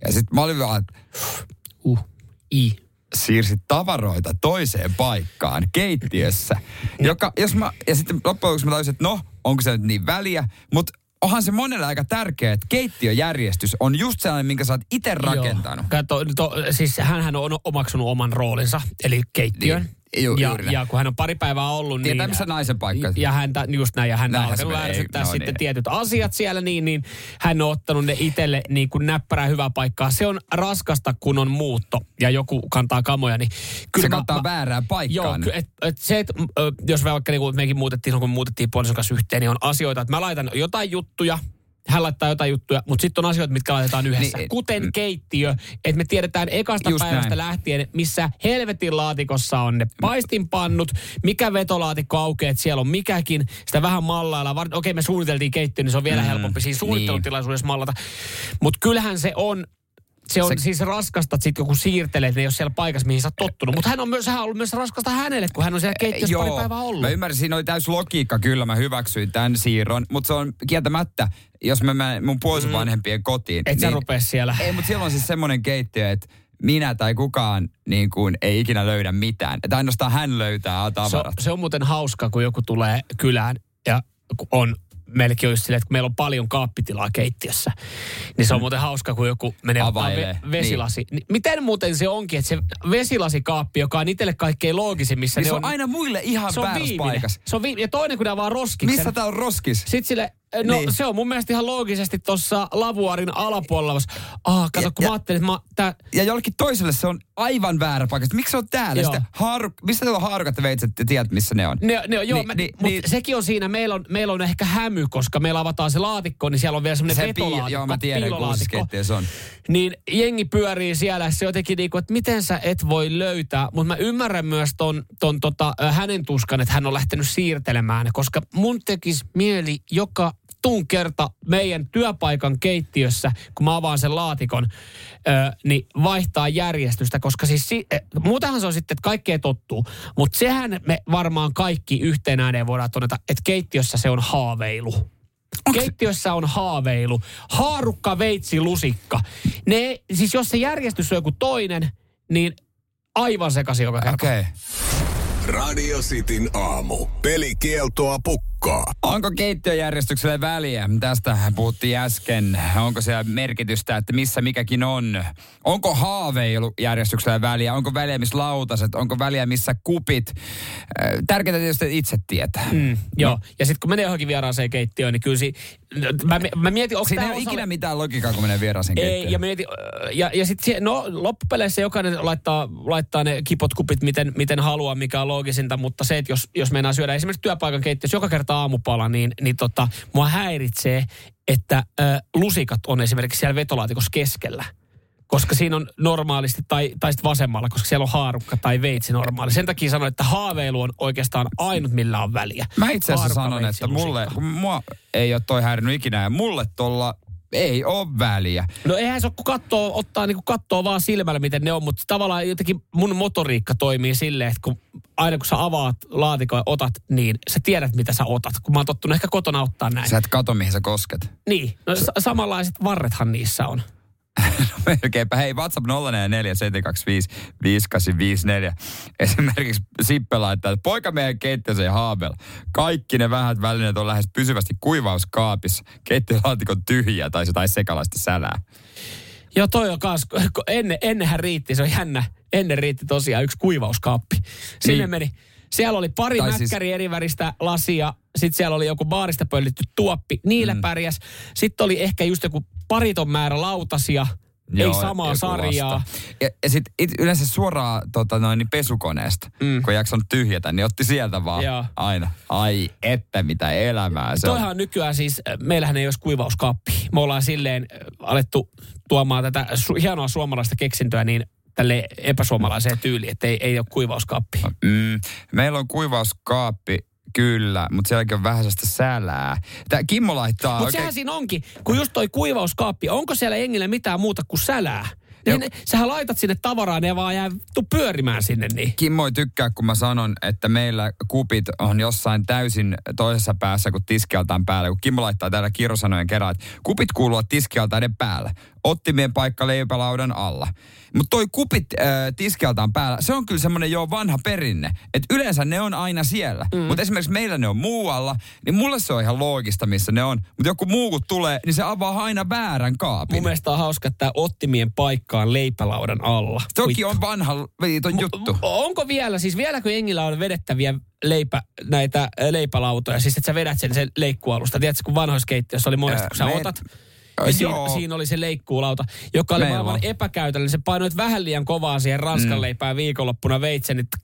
C: Ja sitten mä olin vaan,
B: uh, i.
C: Siirsit tavaroita toiseen paikkaan keittiössä. joka, jos mä, ja sitten loppujen lopuksi mä tajusin, että no, onko se nyt niin väliä, mutta onhan se monelle aika tärkeä, että keittiöjärjestys on just sellainen, minkä sä oot itse rakentanut.
B: Joo. Kato, to, siis hän on omaksunut oman roolinsa, eli keittiön.
C: Niin. Ju,
B: ja, ja kun hän on pari päivää ollut,
C: Tietää, niin... missä naisen paikka.
B: Ja häntä, just näin, ja hän on alkanut ärsyttää no, sitten niin. tietyt asiat siellä, niin, niin hän on ottanut ne itselle niin kuin näppärää hyvää paikkaa. Se on raskasta, kun on muutto, ja joku kantaa kamoja, niin...
C: Kyllä se mä, kantaa mä, väärää paikkaan.
B: Joo, et, et se, et, jos vaikka niin kuin mekin muutettiin, kun muutettiin puolison kanssa yhteen, niin on asioita, että mä laitan jotain juttuja, hän laittaa jotain juttuja, mutta sitten on asioita, mitkä laitetaan yhdessä. Niin, Kuten mm. keittiö, että me tiedetään ekasta päivästä näin. lähtien, missä helvetin laatikossa on ne paistinpannut, mikä vetolaatikko aukeaa, että siellä on mikäkin. Sitä vähän mallailla. Okei, okay, me suunniteltiin keittiö, niin se on vielä mm, helpompi siinä suunnittelutilaisuudessa niin. mallata. Mutta kyllähän se on se on se, siis raskasta, että sitten joku siirtelee, että ne ei ole siellä paikassa, mihin sä oot tottunut. Mutta hän on myös, hän on ollut myös raskasta hänelle, kun hän on siellä keittiössä pari päivää ollut.
C: Mä ymmärsin, siinä oli täys logiikka, kyllä mä hyväksyin tämän siirron. Mutta se on kieltämättä, jos mä menen mun puolison mm. vanhempien kotiin.
B: Et niin, sä rupea siellä.
C: Ei, mutta siellä on siis semmoinen keittiö, että minä tai kukaan niin kuin, ei ikinä löydä mitään. Että ainoastaan hän löytää tavarat.
B: Se, se on muuten hauska, kun joku tulee kylään ja on meilläkin on just silleen, että kun meillä on paljon kaappitilaa keittiössä, niin se on mm. muuten hauska, kun joku menee
C: Availee.
B: Ve- vesilasi. Niin. Miten muuten se onkin, että se vesilasikaappi, joka on itselle kaikkein loogisin, missä
C: niin
B: ne
C: se
B: on...
C: on aina muille ihan se on paikassa.
B: Se on vi- ja toinen, kun nämä vaan roskiksen.
C: Missä tää on roskis?
B: Sitten sille, No niin. se on mun mielestä ihan loogisesti tuossa lavuarin alapuolella. Ah, kato, ja, kun ja, mä ajattelin, että mä, tää...
C: Ja jollekin toiselle se on aivan väärä paikka. Miksi se on täällä? Sitten haaru... Mistä teillä on haarukat veitset ja tiedät, missä ne on?
B: Ne, ne, joo, niin, mä, niin, mutta niin, sekin on siinä. Meillä on, meillä on ehkä hämy, koska meillä avataan se laatikko, niin siellä on vielä semmoinen se vetolaatikko.
C: Joo, mä tiedän, kun se on.
B: Niin jengi pyörii siellä. Se jotenkin niin kuin, että miten sä et voi löytää. Mutta mä ymmärrän myös ton, ton tota, hänen tuskan, että hän on lähtenyt siirtelemään. Koska mun tekisi mieli joka tuun kerta meidän työpaikan keittiössä, kun mä avaan sen laatikon, ö, niin vaihtaa järjestystä, koska siis si- e, muutahan se on sitten, että kaikkea tottuu. Mutta sehän me varmaan kaikki yhteen ääneen voidaan todeta, että keittiössä se on haaveilu. Onks... Keittiössä on haaveilu. Haarukka, veitsi, lusikka. Ne, siis jos se järjestys on joku toinen, niin aivan sekaisin joka kerta.
C: Okei. Okay.
A: Radio Cityn aamu. Pelikieltoa pukkaa.
C: Onko keittiöjärjestykselle väliä? Tästä puhuttiin äsken. Onko siellä merkitystä, että missä mikäkin on? Onko haaveilujärjestykselle väliä? Onko väliä, missä lautaset? Onko väliä, missä kupit? Tärkeintä tietysti itse tietää.
B: Mm, joo, no. ja sitten kun menee johonkin vieraaseen keittiöön, niin kyllä si- mä, mä mietin, onko
C: Siinä ei ole osalle... ikinä mitään logiikkaa, kun menee vieraaseen
B: Ei, ja mietin, ja, ja sitten no loppupeleissä jokainen laittaa, laittaa ne kipot kupit miten, miten haluaa, mikä on loogisinta, mutta se, että jos, jos meinaa syödä esimerkiksi työpaikan keittiössä joka kerta aamupala, niin, niin tota, mua häiritsee, että äh, lusikat on esimerkiksi siellä vetolaatikossa keskellä koska siinä on normaalisti, tai, tai sitten vasemmalla, koska siellä on haarukka tai veitsi normaali. Sen takia sanoin, että haaveilu on oikeastaan ainut, millä on väliä.
C: Mä itse asiassa sanon, että mulle, kun mua ei ole toi häirinyt ikinä, ja mulle tuolla ei ole väliä.
B: No eihän se ole, kun kattoo, ottaa niin kattoo vaan silmällä, miten ne on, mutta tavallaan jotenkin mun motoriikka toimii silleen, että kun aina kun sä avaat laatikon ja otat, niin sä tiedät, mitä sä otat. Kun mä oon tottunut ehkä kotona ottaa näin.
C: Sä et kato, mihin sä kosket.
B: Niin, no s- samanlaiset varrethan niissä on.
C: No melkeinpä. Hei, WhatsApp 044 5854. Esimerkiksi Sippe laittaa, että poika meidän keittiössä haabel. Kaikki ne vähät välineet on lähes pysyvästi kuivauskaapissa. Keittiölaatikon tyhjä tai jotain sekalaista sälää.
B: Joo, toi on kans, ennen, ennenhän riitti, se on jännä, Ennen riitti tosiaan yksi kuivauskaappi. Sinne
C: Niin.
B: meni. Siellä oli pari
C: Tai siis-
B: mäkkäri eri väristä lasia. Sitten siellä oli joku baarista pöllitty tuoppi. Niillä mm. pärjäs. Sitten oli ehkä just joku pariton määrä lautasia. Ei samaa sarjaa.
C: lasta. Ja, ja sitten yleensä suoraan tota, noin, niin pesukoneesta, mm. kun ei jaksanut tyhjätä, niin otti sieltä vaan
B: Joo.
C: aina. Ai, että mitä elämää se
B: Toihan
C: on.
B: on nykyään siis, äh, meillähän ei olisi kuivauskaappi. Me ollaan silleen äh, alettu tuomaan tätä su- hienoa suomalaista keksintöä niin tälle epäsuomalaiseen tyyliin, että ei, ei ole kuivauskaappi.
C: Mm, meillä on kuivauskaappi, kyllä, mutta sielläkin on vähän sellaista sälää. Tää Kimmo laittaa
B: Mutta
C: oikein...
B: sehän siinä onkin, kun just toi kuivauskaappi, onko siellä jengillä mitään muuta kuin sälää? Niin ne, sähän laitat sinne tavaraa, ne vaan jää vittu pyörimään sinne niin.
C: Kimmo ei tykkää, kun mä sanon, että meillä kupit on jossain täysin toisessa päässä kuin tiskialtaan päällä. Kun Kimmo laittaa täällä kirosanojen kerran, että kupit kuuluvat tiskialtaiden päällä. Ottimien paikka leipälaudan alla. Mutta toi kupit äh, tiskialtaan päällä, se on kyllä semmoinen jo vanha perinne. Että yleensä ne on aina siellä. Mm. Mutta esimerkiksi meillä ne on muualla, niin mulle se on ihan loogista, missä ne on. Mutta joku muu kun tulee, niin se avaa aina väärän kaapin.
B: Mun mielestä on hauska, että tämä ottimien paikkaan leipälaudan alla.
C: Toki
B: Vittu.
C: on vanha liiton juttu.
B: Onko vielä, siis vieläkö jengillä on vedettäviä leipä, näitä äh, leipälautoja, siis että sä vedät sen, sen leikkualusta. Tiedätkö, kun vanhoissa keittiöissä oli monesti,
C: Ää,
B: kun sä
C: me-
B: otat, ja siinä,
C: joo.
B: siinä, oli se leikkuulauta, joka oli
C: Meillä
B: aivan epäkäytännöllinen. Se painoit vähän liian kovaa siihen ranskan leipään viikonloppuna veitsen, että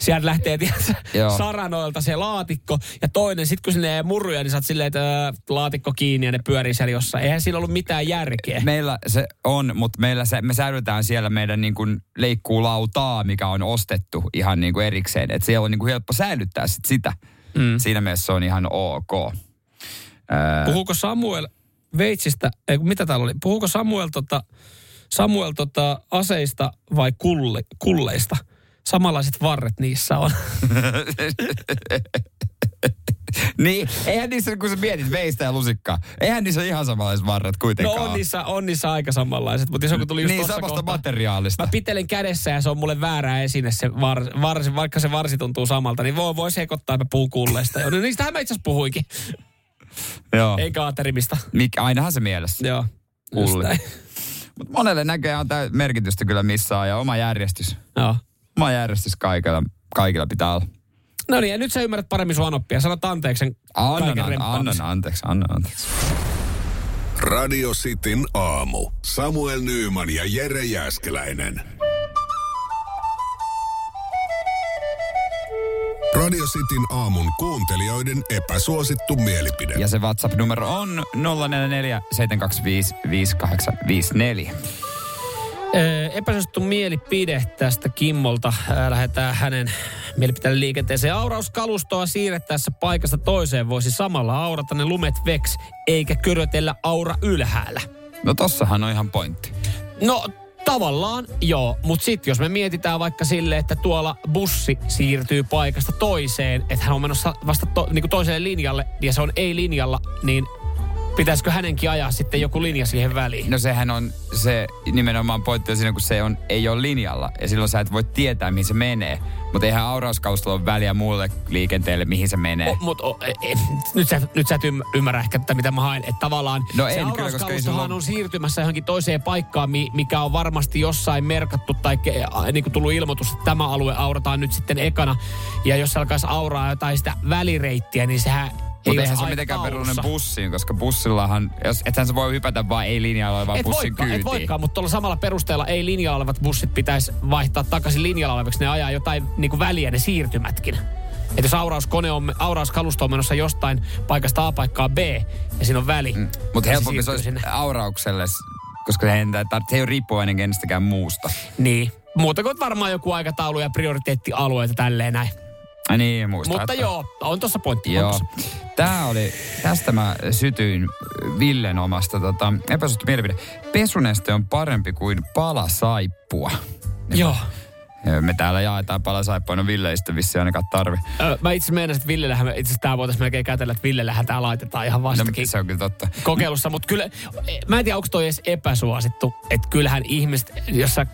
B: sieltä lähtee tiedätkö,
C: Joo.
B: saranoilta se laatikko. Ja toinen, sit kun sinne murruja, niin sä oot silleen, että ää, laatikko kiinni ja ne pyörii siellä jossain. Eihän siinä ollut mitään järkeä.
C: Meillä se on, mutta meillä se, me säilytään siellä meidän niin kuin leikkuulautaa, mikä on ostettu ihan niin kuin erikseen. Että siellä on niin kuin helppo säilyttää sit sitä. Mm. Siinä mielessä se on ihan ok. Ää,
B: Puhuuko Samuel veitsistä, ei kun mitä täällä oli, puhuuko Samuel, tota, Samuel tota, aseista vai kulle, kulleista? Samanlaiset varret niissä on.
C: niin, eihän niissä, kun sä mietit veistä ja lusikkaa, eihän niissä ihan samanlaiset varret
B: No
C: kuitenkaan.
B: on niissä, on niissä aika samanlaiset, mutta jos joku tuli just
C: niin, samasta
B: kohtaa,
C: materiaalista.
B: Mä pitelen kädessä ja se on mulle väärä esine se var, varsi, vaikka se varsi tuntuu samalta, niin voi, voi sekoittaa, että mä puhun kulleista. No niistähän mä itse asiassa puhuinkin,
C: Joo.
B: ei kaaterimista.
C: Mik, ainahan se mielessä.
B: Joo.
C: Kulli. Mutta monelle näköjään on tää merkitystä kyllä missä on ja oma järjestys.
B: Joo.
C: Oma järjestys kaikilla, kaikilla pitää olla.
B: No niin, ja nyt sä ymmärrät paremmin sun anoppia. Sanot anteeksi sen
C: Annan,
B: remppaamisen.
C: annan anteeksi, annan anteeksi.
A: Radio Cityn aamu. Samuel Nyyman ja Jere Jäskeläinen. Radio Cityn aamun kuuntelijoiden epäsuosittu mielipide.
C: Ja se WhatsApp-numero on 044 725 5854.
B: Ö, Epäsuosittu mielipide tästä Kimmolta. Ää, Lähdetään hänen mielipiteen liikenteeseen. Aurauskalustoa siirrettäessä paikasta toiseen voisi samalla aurata ne lumet veks, eikä körötellä aura ylhäällä.
C: No tossahan on ihan pointti.
B: No tavallaan joo, mutta sitten jos me mietitään vaikka sille, että tuolla bussi siirtyy paikasta toiseen, että hän on menossa vasta to, niin toiselle linjalle ja se on ei-linjalla, niin pitäisikö hänenkin ajaa sitten joku linja siihen väliin?
C: No sehän on se nimenomaan pointti siinä, kun se on, ei ole linjalla. Ja silloin sä et voi tietää, mihin se menee. Mutta eihän aurauskalustolla ole väliä muulle liikenteelle, mihin se menee.
B: Mutta nyt, sä, nyt sä et ymm- ymmärrä ehkä tätä, mitä mä haen. Että tavallaan
C: No
B: se
C: en kyllä, koska ei sillä
B: on siirtymässä johonkin toiseen paikkaan, mi- mikä on varmasti jossain merkattu tai ke- niin kuin tullut ilmoitus, että tämä alue aurataan nyt sitten ekana. Ja jos alkaisi auraa jotain sitä välireittiä, niin sehän
C: Mutta eihän se mitenkään peruinen bussiin, koska bussillahan, jos, ethän se voi hypätä vaan ei linjalla olevaan
B: Et
C: bussin
B: voikaan, et
C: kyytiin.
B: voikaan, mutta tuolla samalla perusteella ei linjalla olevat bussit pitäisi vaihtaa takaisin linjalla oleviksi. Ne ajaa jotain niin kuin väliä ne siirtymätkin. Että jos aurauskone on, aurauskalusto on menossa jostain paikasta A paikkaan B ja siinä on väli. Mm.
C: Mutta helpompi se olisi auraukselle, koska se ei, se ei ole riippuvainen kenestäkään muusta.
B: Niin. Muuta kuin varmaan joku aikataulu ja prioriteettialueet ja tälleen näin.
C: Niin, muista.
B: Mutta
C: että-
B: joo, on tuossa pointti. on
C: Joo.
B: tossa.
C: Tää oli, tästä mä sytyin Villen omasta tota, epäsuosittu mielipide. Pesuneste on parempi kuin palasaippua.
B: Joo.
C: Ja Me täällä jaetaan palasaippua, no Ville ei sitten vissiin ainakaan tarvi.
B: Ö, mä itse meinasin, että Villellähän, itse asiassa tää voitaisiin melkein kätellä, että Villellähän tää laitetaan ihan
C: No,
B: vastakin
C: se on kyllä totta.
B: kokeilussa. Mutta kyllä, mä en tiedä, onko toi edes epäsuosittu. Että kyllähän ihmiset, jos sä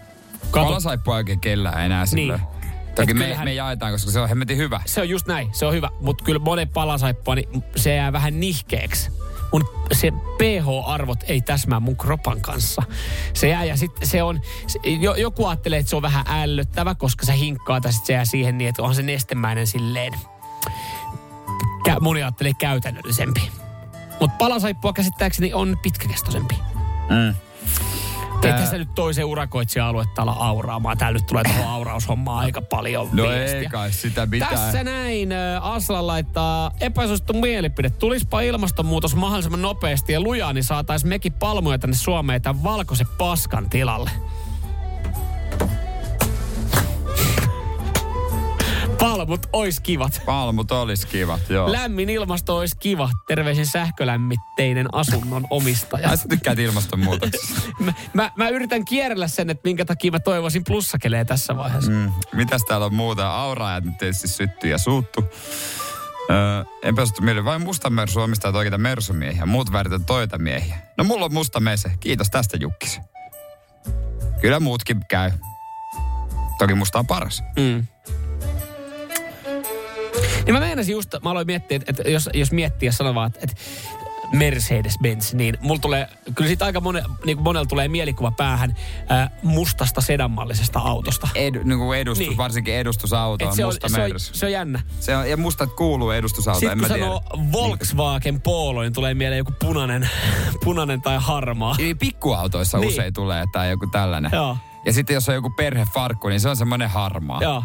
B: katot,
C: Palasaippua ei oikein kellään enää sillä. Toki me,
B: kyllähän-
C: me jaetaan, koska se on hemmetin hyvä.
B: se on just näin, se on hyvä. Mutta kyllä monen palasaippua, niin se jää vähän nihkeeksi. mun se pH-arvot ei täsmää mun kropan kanssa. Se jää ja sitten se on, se, jo, joku ajattelee, että se on vähän ällöttävä, koska se hinkkaa tai sit se jää siihen niin, että onhan se nestemäinen silleen. Kä, moni ajattelee käytännöllisempi. Mutta palasaippua käsittääkseni on pitkäkestoisempi.
C: Mm.
B: Eikä tässä nyt toisen urakoitsija-aluetta ala auraamaan. Täällä nyt tulee tuohon auraushommaan aika paljon
C: No
B: viestiä.
C: ei kai sitä mitään.
B: Tässä näin ä, Aslan laittaa epäsuosittu mielipide. Tulispa ilmastonmuutos mahdollisimman nopeasti ja lujaa, niin saataisiin mekin palmuja tänne Suomeen tämän valkoisen paskan tilalle. Palmut ois kivat.
C: Palmut olis kivat, joo.
B: Lämmin ilmasto ois kiva. Terveisin sähkölämmitteinen asunnon omistaja.
C: Ai sä tykkäät ilmastonmuutoksesta.
B: Mä, mä, mä yritän kierrellä sen, että minkä takia mä toivoisin plussakelee tässä vaiheessa.
C: Mm. Mitäs täällä on muuta? Auraajat nyt tietysti sytty ja suuttu. Öö, en päästy mieleen. Vain musta mersu omistaa oikeita mersumiehiä. Muut värit on toita miehiä. No mulla on musta mese. Kiitos tästä Jukkis. Kyllä muutkin käy. Toki musta on paras.
B: Mm. Niin mä meinasin just, mä aloin miettiä, että, että jos, jos sanoo vaan, että, että Mercedes-Benz, niin mulla tulee, kyllä siitä aika mone, niin kuin monella tulee mielikuva päähän ää, mustasta sedanmallisesta autosta.
C: Edu, niin kuin edustus,
B: Niin.
C: varsinkin edustusauto on
B: se, on,
C: musta
B: se, on,
C: mersu.
B: se on jännä.
C: Se on, ja musta kuuluu edustusauto,
B: Sitten
C: en
B: kun
C: mä tiedä.
B: sanoo Volkswagen Polo, niin tulee mieleen joku punainen, punainen tai harmaa.
C: Niin, Pikkuautoissa
B: niin.
C: usein tulee tai joku tällainen.
B: Joo,
C: Ja sitten jos on joku perhefarkku, niin se on semmoinen harmaa.
B: joo.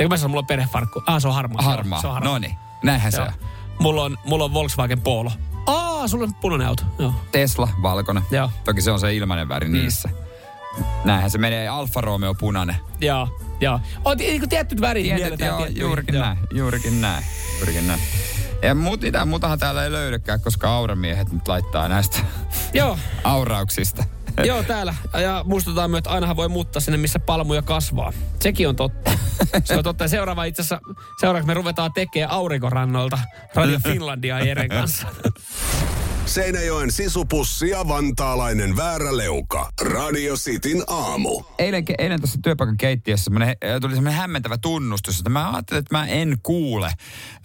B: Ja kun mä sanon, mulla on perhefarkku. Ah, se on harmaa.
C: Harmaa.
B: Se on harmaa.
C: No niin, näinhän se
B: Joo.
C: on.
B: Mulla on, mulla on Volkswagen Polo. Aa, sulla on punainen auto. Joo.
C: Tesla, valkoinen.
B: Joo.
C: Toki se on se ilmainen väri mm. niissä. Näinhän se menee. Alfa Romeo punainen.
B: Joo, joo. On niin tietyt värit
C: Tiedät,
B: mielletään
C: joo,
B: tiettyihin.
C: juurikin
B: Joo.
C: näin. Juurikin näin. Juurikin näin. Ja muut, mitään muutahan täällä ei löydykään, koska auramiehet nyt laittaa näistä
B: Joo,
C: aurauksista.
B: joo, täällä. Ja muistutaan myös, että ainahan voi muuttaa sinne, missä palmuja kasvaa. Sekin on totta. Se on totta. Seuraava itse asiassa, seuraavaksi me ruvetaan tekemään aurinkorannolta Radio Finlandia Jeren kanssa.
A: Seinäjoen sisupussi ja vantaalainen vääräleuka. Radio Cityn aamu.
C: Eilen, eilen tuossa työpaikan keittiössä tuli semmoinen hämmentävä tunnustus, että mä ajattelin, että mä en kuule.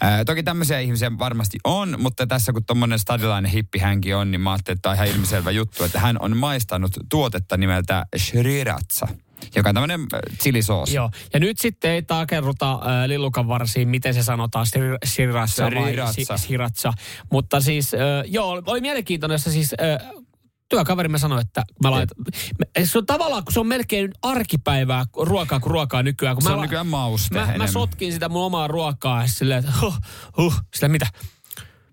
C: Ää, toki tämmöisiä ihmisiä varmasti on, mutta tässä kun tommonen stadilainen hippihänki on, niin mä ajattelin, että tämä on ihan ilmiselvä juttu, että hän on maistanut tuotetta nimeltä Sriracha, joka on tämmöinen chilisoosi.
B: Joo. Ja nyt sitten ei takerruta äh, lillukan varsiin, miten se sanotaan, sir- sriracha vai
C: Sriracha.
B: si- sriracha. Mutta siis, äh, joo, oli mielenkiintoinen, jossa siis äh, työkaverimme sanoi, että mä laitan, se on tavallaan, kun se on melkein arkipäivää ruokaa kuin ruokaa nykyään. Kun
C: Se
B: mä
C: on
B: la-
C: nykyään mauste
B: Mä, mä sotkin sitä mun omaa ruokaa ja silleen, että huh, huh, sillä mitä?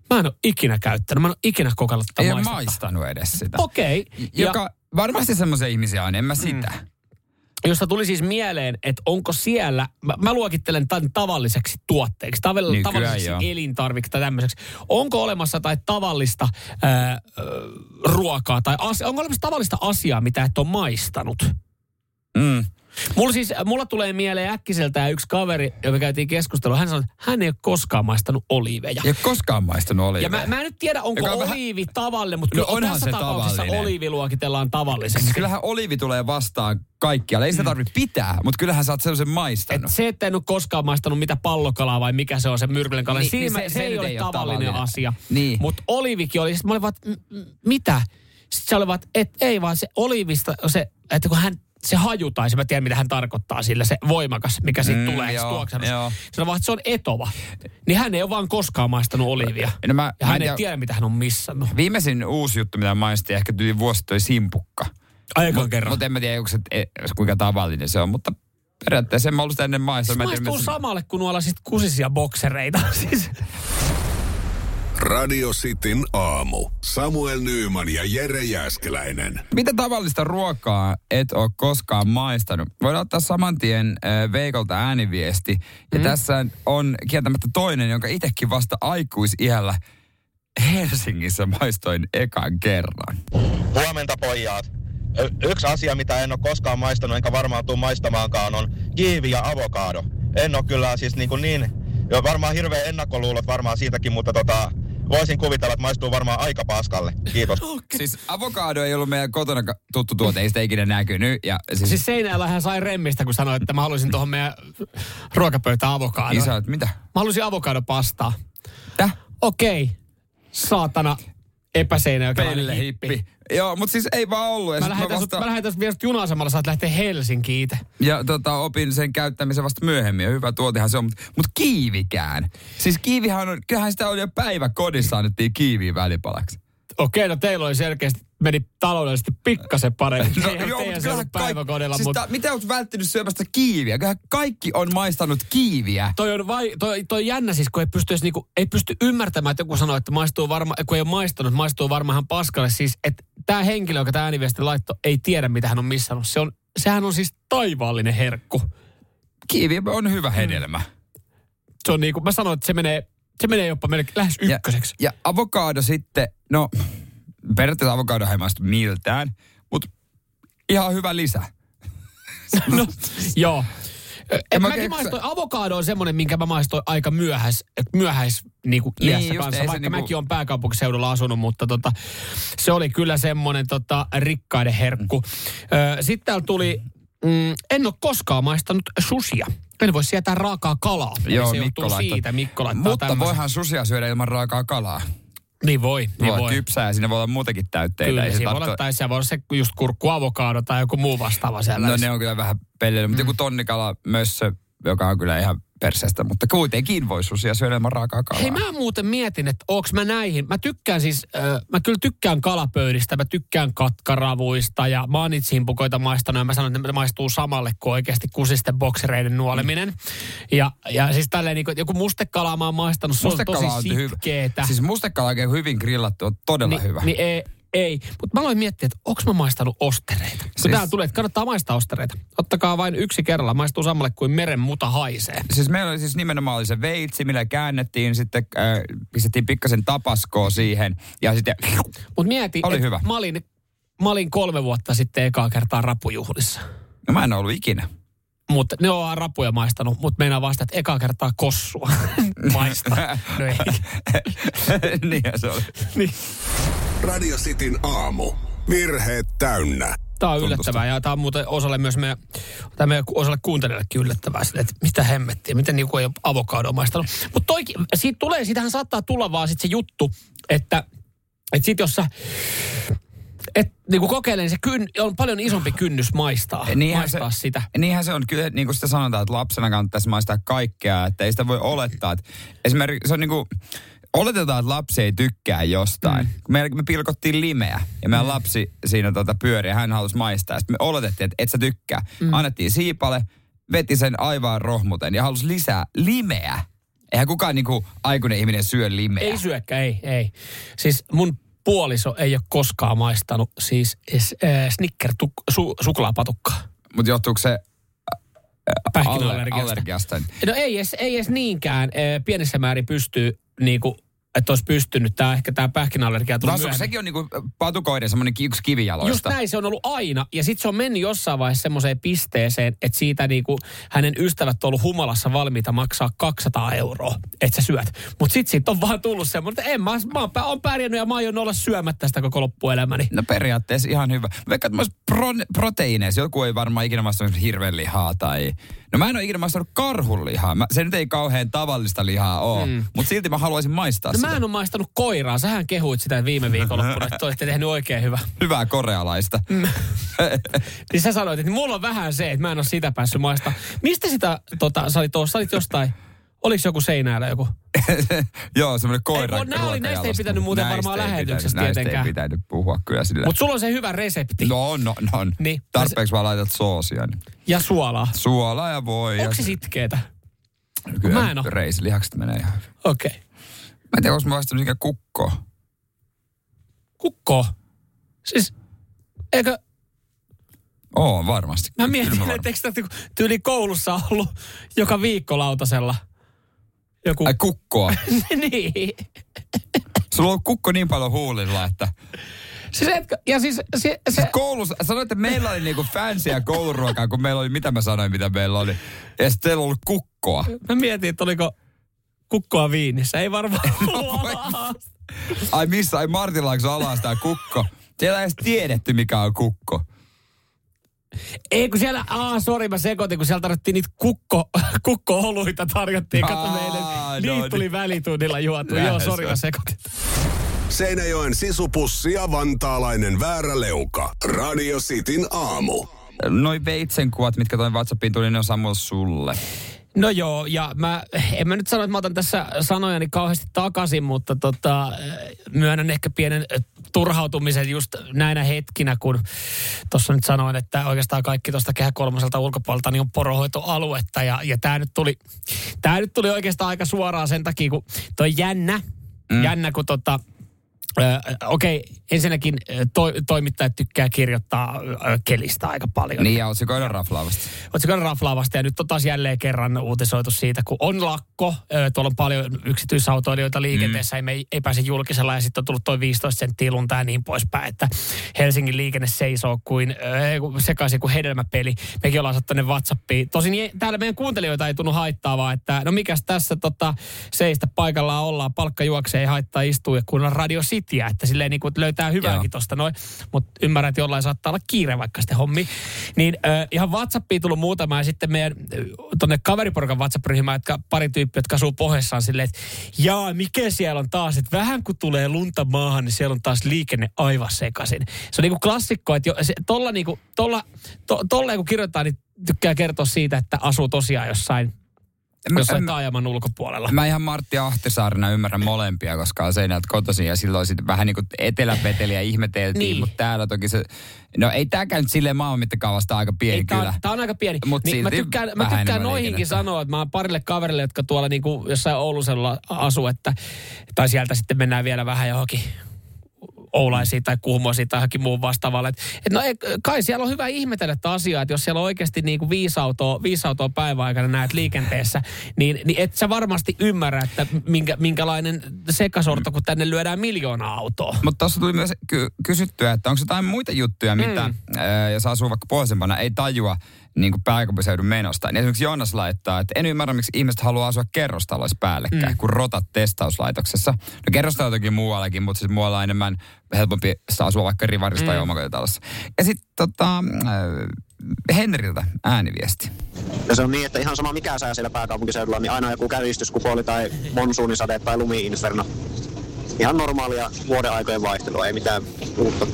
B: Mä en ole ikinä käyttänyt, mä en ole ikinä kokeillut tätä
C: Ei maistanut edes sitä.
B: Okei. Okay.
C: Joka varmasti semmoisia ihmisiä on, en mä sitä.
B: Mm. Josta tuli siis mieleen, että onko siellä, mä, mä luokittelen tämän tavalliseksi tuotteeksi, tavall,
C: Nykyään
B: tavalliseksi
C: joo.
B: elintarvikeksi tai tämmöiseksi. Onko olemassa tai tavallista ää, ruokaa tai asia, onko olemassa tavallista asiaa, mitä et ole maistanut?
C: Mm.
B: Mulla siis, mulla tulee mieleen äkkiseltään yksi kaveri, joka käytiin keskustelua. Hän sanoi, että hän ei ole koskaan maistanut oliiveja.
C: Ei ole koskaan maistanut oliiveja.
B: Ja mä, mä en nyt tiedä, onko
C: Joka on vähän-
B: oliivi tavalle, mutta
C: No
B: kyllä
C: onhan
B: tässä
C: se
B: tapauksessa
C: tavallinen.
B: oliivi luokitellaan tavalliseksi.
C: Siis kyllähän oliivi tulee vastaan kaikkialle. Ei sitä tarvitse pitää, mutta kyllähän sä oot sellaisen
B: Et
C: maistanut.
B: se, että en ole koskaan maistanut mitä pallokalaa vai mikä se on se myrkyllinen kala,
C: Niin,
B: niin,
C: niin
B: se,
C: se-
B: se, ei ole tavallinen,
C: tavallinen.
B: asia.
C: Niin.
B: Mutta oliivikin oli, sitten mä olin vaan, että m- mitä? Sitten se oli vaan, että ei vaan se oliivista, se, että kun hän, se haju tai se, mä tiedän mitä hän tarkoittaa sillä, se voimakas, mikä siitä
C: Mm,
B: tulee,
C: joo,
B: se tuoksennus.
C: joo.
B: Se on vaan, että se on etova. Niin hän ei ole vaan koskaan maistanut oliivia.
C: No mä-
B: ja hän ei
C: tiedä-
B: tiedä, mitä hän on missannut.
C: Viimeisin uusi juttu, mitä maistin, ehkä tuli vuosi toi simpukka.
B: Aikaan kerran.
C: Mutta en mä tiedä, onko se, e, kuinka tavallinen se on, mutta periaatteessa en mä ollut sitä ennen en tiedä,
B: Maistuu
C: se-
B: samalle kuin nuolla sit kusisia boksereita. siis,
A: Radio Cityn aamu. Samuel Nyyman ja Jere Jäskeläinen.
C: Mitä tavallista ruokaa et ole koskaan maistanut? Voidaan ottaa saman tien äh, Veikolta ääniviesti. Ja
B: Mhm.
C: tässä on kieltämättä toinen, jonka itsekin vasta aikuisiällä Helsingissä maistoin ekan kerran.
I: Huomenta pojat. Y- Yksi asia, mitä en ole koskaan maistanut, enkä varmaan tule maistamaankaan, on kiivi ja avokado. En ole kyllä siis niin, kuin niin jo varmaan hirveä ennakkoluulot varmaan siitäkin, mutta tota, voisin kuvitella, että maistuu varmaan aika paskalle. Kiitos.
C: Siis avokado ei ollut meidän kotona tuttu tuote, ei sitä ikinä näkynyt. Ja siis,
B: Siis seinällä hän sai remmistä, kun sanoi, että mä haluaisin tuohon meidän ruokapöytään avokadoa.
C: isä, että mitä?
B: Mä haluaisin avokadopastaa.
C: Täh?
B: Okei, saatana. epäseinäjokelainen
C: Pelle
B: hippi.
C: hippi. Joo, mutta siis ei vaan ollut. Ja,
B: Mä lähetän,
C: vasta,
B: mä lähetän vielä juna-asemalla, saat lähteä Helsinkiin itse.
C: ja tota, opin sen käyttämisen vasta myöhemmin. Ja hyvä tuotehan se on. Mutta mut kiivikään. Siis kiivihän on, kyllähän sitä oli jo päivä kodissa annettiin kiiviin välipalaksi.
B: Okei, no teillä oli selkeästi, meni taloudellisesti pikkasen paremmin. No, Eihän
C: joo,
B: teidän se ollut päiväkodilla,
C: siis
B: mutta
C: ta, mitä oot välttynyt syömästä kiiviä? Kyllähän kaikki on maistanut kiiviä.
B: toi on vai, toi, toi jännä siis, kun ei pysty, niinku, ei pysty ymmärtämään, että joku sanoo, että maistuu varma, kun ei ole maistanut, maistuu varmaan ihan paskalle. Siis, että tämä henkilö, joka tämä ääniviesti laittoi, ei tiedä, mitä hän on missannut. Se on, sehän on siis taivaallinen herkku.
C: Kiivi on hyvä
B: Mm.
C: hedelmä.
B: Se on niin kuin, mä sanoin, että se menee, se menee jopa melkein lähes ykköseksi.
C: Ja, ja avokaado sitten, no periaatteessa avokaado ei maistu miltään, mutta ihan hyvä lisä.
B: No, joo. Et
C: mä
B: mäkin maistoin, avokaado on semmoinen, minkä mä maistoin aika myöhäis, myöhäis niinku
C: Niin,
B: iässä
C: just,
B: kanssa, vaikka
C: niinku-
B: mäkin on pääkaupunkiseudulla asunut, mutta tota, se oli kyllä semmoinen tota, rikkaiden herkku. Ö, Sitten täällä tuli, mm, en ole koskaan maistanut susia. En voi sietää raakaa kalaa.
C: Joo,
B: se
C: Mikko laittoi.
B: siitä, Mikko laittaa
C: Mutta
B: tämmöisen.
C: voihan susia syödä ilman raakaa kalaa.
B: Niin voi, niin
C: voi,
B: voi.
C: kypsää ja siinä voi olla muutakin täytteitä.
B: Kyllä, siinä voi
C: tarvitse-
B: olla, tai siellä voi olla se just kurkku avokaado tai joku muu vastaava siellä.
C: No ne on kyllä vähän pelleillä, mutta joku tonnikala mössö, joka on kyllä ihan perseestä, mutta kuitenkin voi susia syödä ilman raakaa kalaa.
B: Hei, mä muuten mietin, että onks mä näihin. Mä tykkään siis, äh, mä kyllä tykkään kalapöydistä, mä tykkään katkaravuista ja maanitsimpukoita maistanut ja mä sanon, että ne maistuu samalle kuin oikeasti kusisten boksereiden nuoleminen. Ja, ja siis tälleen niin kuin, joku mustekala mä oon maistanut, se on tosi
C: on hyvä.
B: sitkeetä.
C: Siis mustekala oikein hyvin grillattu on todella
B: niin,
C: hyvä.
B: Niin ei, ei. Mutta mä aloin miettiä, että onko mä maistanut ostereita. Kun
C: Siis-
B: täällä tulee, että kannattaa maistaa ostereita. Ottakaa vain yksi kerralla, maistuu samalle kuin meren muta haisee.
C: Siis meillä oli siis nimenomaan oli se veitsi, millä käännettiin, sitten äh, pistettiin pikkasen tapaskoa siihen ja sitten
B: Mutta mieti,
C: Oli hyvä.
B: Mä olin, mä olin kolme vuotta sitten ekaa kertaa rapujuhlissa.
C: no mä en ollut ikinä.
B: Mutta ne on rapuja maistanut, mutta meinaa vasta, että ekaa kertaa kossua maista. No ei.
C: Niinhän se oli.
B: niin.
A: Radio Cityn aamu. Virheet täynnä.
B: Tämä on yllättävää ja tämä on muuten osalle myös meidän, tämä meidän osalle kuuntelijoillekin yllättävää, sille, että mitä hemmettiä, miten joku ei ole avokadoa maistanut. Mutta siitä tulee, siitähän saattaa tulla vaan sitten se juttu, että, että sit jos sä et niinku kokeilen, se kyn, on paljon isompi kynnys maistaa, maistaa
C: se,
B: sitä.
C: Niinhän se on kyllä, niin kuin sitä sanotaan, että lapsena kannattaisi maistaa kaikkea, että ei sitä voi olettaa. Että esimerkiksi se on niin kuin, oletetaan, että lapsi ei tykkää jostain. Mm. Me, me pilkottiin limeä ja meidän mm. lapsi siinä tota pyöri ja hän halusi maistaa. Sitten me oletettiin, että et sä tykkää. Mm. Annettiin siipale, veti sen aivan rohmuten ja halusi lisää limeä. Eihän kukaan niin kuin, aikuinen ihminen syö limeä.
B: Ei syökkä, ei, ei. Siis mun puoliso ei ole koskaan maistanut siis äh, snicker su, suklaapatukkaa.
C: Mutta johtuuko se
B: Pähkinäallergiasta.
C: allergiasta?
B: No ei edes, ei edes niinkään. Äh, pienessä määrin pystyy niinku, että olisi pystynyt. Tää, ehkä tämä pähkinäallergia tuli myöhemmin.
C: sekin on niinku patukoiden semmoinen yksi kivijaloista.
B: Just näin se on ollut aina. Ja sitten se on mennyt jossain vaiheessa semmoiseen pisteeseen, että siitä niinku hänen ystävät on ollut humalassa valmiita maksaa 200 euroa, että sä syöt. Mutta sitten siitä on vaan tullut semmoinen, että en mä, mä oon, pä- oon pärjännyt ja mä aion olla syömättä sitä koko loppuelämäni.
C: No periaatteessa ihan hyvä. Vaikka että pro, proteiineissa, joku ei varmaan ikinä maistanut hirven lihaa tai... No mä en ole ikinä maistanut karhun lihaa. Mä, se nyt ei kauhean tavallista lihaa ole, mm. mutta silti mä haluaisin maistaa
B: No
C: sitä.
B: mä en ole maistanut koiraa. Sähän kehuit sitä viime viikonloppuna, että te olette tehnyt oikein hyvä.
C: Hyvää korealaista.
B: Niin sä sanoit, että mulla on vähän se, että mä en ole sitä päässyt maista. Mistä sitä, tota, sä olit, tuossa, sä olit jostain, oliko joku seinäällä joku?
C: Joo, semmoinen koira.
B: Ei, nää oli- näistä ei pitänyt muuten
C: Näistä
B: varmaan lähetyksessä
C: pitänyt- näistä
B: tietenkään.
C: ei pitänyt puhua kyllä sillä.
B: Mutta sulla on se hyvä resepti.
C: No on, no, no.
B: Niin.
C: Tarpeeksi vaan laitat soosia. Niin.
B: Ja suolaa.
C: Suolaa ja voi.
B: Onko
C: ja
B: se sitkeetä?
C: Kyllä
B: Mä en oo.
C: reisilihakset menee ihan hyvin.
B: Okei. Okay.
C: Mä en tiedä, onko mä vastannut ikinä kukkoa.
B: Kukko. Siis, eikö,
C: Oo, varmasti.
B: mä mietin,
C: varmaan.
B: että eikö sitä tyyli koulussa ollut joka viikko lautasella joku...
C: Ai kukkoa.
B: niin.
C: Sulla on kukko niin paljon huulilla, että...
B: Siis etkö, ja siis se, se,
C: Siis koulussa, sanoit, että meillä oli niinku fansia kouluruokaa, kun meillä oli, mitä mä sanoin, mitä meillä oli. Ja sitten teillä ollut kukkoa.
B: mä mietin, että oliko kukkoa viinissä. Ei varmaan
C: voi. Ai missä, ai Martilaakso alas tää kukko. Siellä ei edes tiedetty, mikä on kukko.
B: Ei kun siellä, aa sori mä sekoitin, kun siellä tarvittiin niitä kukko, kukko-oluita tarjottiin. Kato meille.
C: no
B: Niitä tuli
C: niin.
B: välitunnilla juotu. Joo,
C: se
B: sori mä
C: on.
B: sekoitin.
A: Seinäjoen sisupussi ja vantaalainen vääräleuka. Radio Cityn aamu.
C: Noi veitsen kuvat, mitkä toi WhatsAppiin tuli, ne on Samuel sulle.
B: No joo, ja mä, en mä nyt sano, että mä otan tässä sanojani kauheasti takaisin, mutta tota, myönnän ehkä pienen turhautumisen just näinä hetkinä, kun tuossa nyt sanoin, että oikeastaan kaikki tuosta kehä kolmoselta ulkopuolelta niin on porohoitoaluetta, ja, ja tämä nyt, tuli, tää nyt tuli oikeastaan aika suoraan sen takia, kun toi jännä, mm. jännä, kun tota, Ö, Okei, okay, ensinnäkin to, toimittajat tykkää kirjoittaa ö, kelistä aika paljon.
C: Niin, ja otsikoida raflaavasti.
B: Otsikoida raflaavasti, ja nyt on taas jälleen kerran uutisoitu siitä, kun on lakko, ö, tuolla on paljon yksityisautoilijoita liikenteessä, mm. ei, ei pääse julkisella, ja sitten on tullut toi 15 senttiä lunta ja niin poispäin, että Helsingin liikenne seisoo kuin ö, sekaisin kuin hedelmäpeli. Mekin ollaan saattu ne WhatsAppiin. Tosin ei- täällä meidän kuuntelijoita ei tunnu haittaavaa, että no mikäs tässä tota, seistä paikallaan ollaan, palkka juoksee, ei haittaa istua ja kuunnella Radio Cityä, että silleen niin kuin että löytää hyvääkin tosta noin. Mutta ymmärrän, että jollain saattaa olla kiire vaikka sitten hommi. Niin äh, ihan WhatsAppiin tullut muutama ja sitten meidän tonne kaveriporukan WhatsApp-ryhmään, jotka pari tyyppiä, jotka asuu pohjassa on silleen, että jaa, mikä siellä on taas, että vähän kun tulee lunta maahan, niin siellä on taas liikenne aivan sekaisin. Se on niinku klassikko, että jo, se, tolla niinku, tolla, to, tolleen kun kirjoittaa, niin tykkää kertoa siitä, että asuu tosiaan jossain,
C: Mä- mä-
B: taajaman ulkopuolella.
C: Mä ihan Martti Ahtisaarena ymmärrän molempia, koska on seinältä kotoisin ja silloin sitten vähän niin kuin eteläpeteliä ihmeteltiin,
B: Niin.
C: niin. mutta täällä toki se, no ei tääkään nyt silleen maailman mittakaavasta aika pieni
B: Ei,
C: kyllä.
B: tää on aika pieni.
C: Mut
B: niin, mä tykkään, mä tykkään noihinkin sanoa, että mä oon parille kaverille, jotka tuolla niinku jossain Oulusella asuu, että, tai sieltä sitten mennään vielä vähän johonkin Oulaisiin tai Kuhmoisiin tai johonkin muun vastaavalle. Et, et no ei, kai siellä on hyvä ihmetellä tätä asiaa, että jos siellä on oikeasti niin kuin viisi autoa, viisi autoa päiväaikana näet liikenteessä, niin, niin et sä varmasti ymmärrä, että minkä, minkälainen sekasorto, kun tänne lyödään miljoona autoa.
C: Mutta tuossa tuli myös ky- kysyttyä, että onko jotain muita juttuja, mitä,
B: Mm.
C: ää, jos asuu vaikka pohjoisempana, ei tajua niin kuin pääkaupunkiseudun menosta. Niin esimerkiksi Jonas laittaa, että en ymmärrä, miksi ihmiset haluaa asua kerrostaloissa päällekkäin, mm. kun rotat testauslaitoksessa. No kerrostalo toki muuallakin, mutta siis muualla on enemmän helpompi asua vaikka rivarissa tai
B: Mm.
C: omakotitalossa. Ja sitten tota, äh, Henriltä ääniviesti.
J: Ja se on niin, että ihan sama mikä sää siellä pääkaupunkiseudulla, niin aina joku kärjistyskupooli tai monsuunisade tai lumiinferno. Ihan normaalia vuoden aikojen vaihtelua, ei mitään uutta.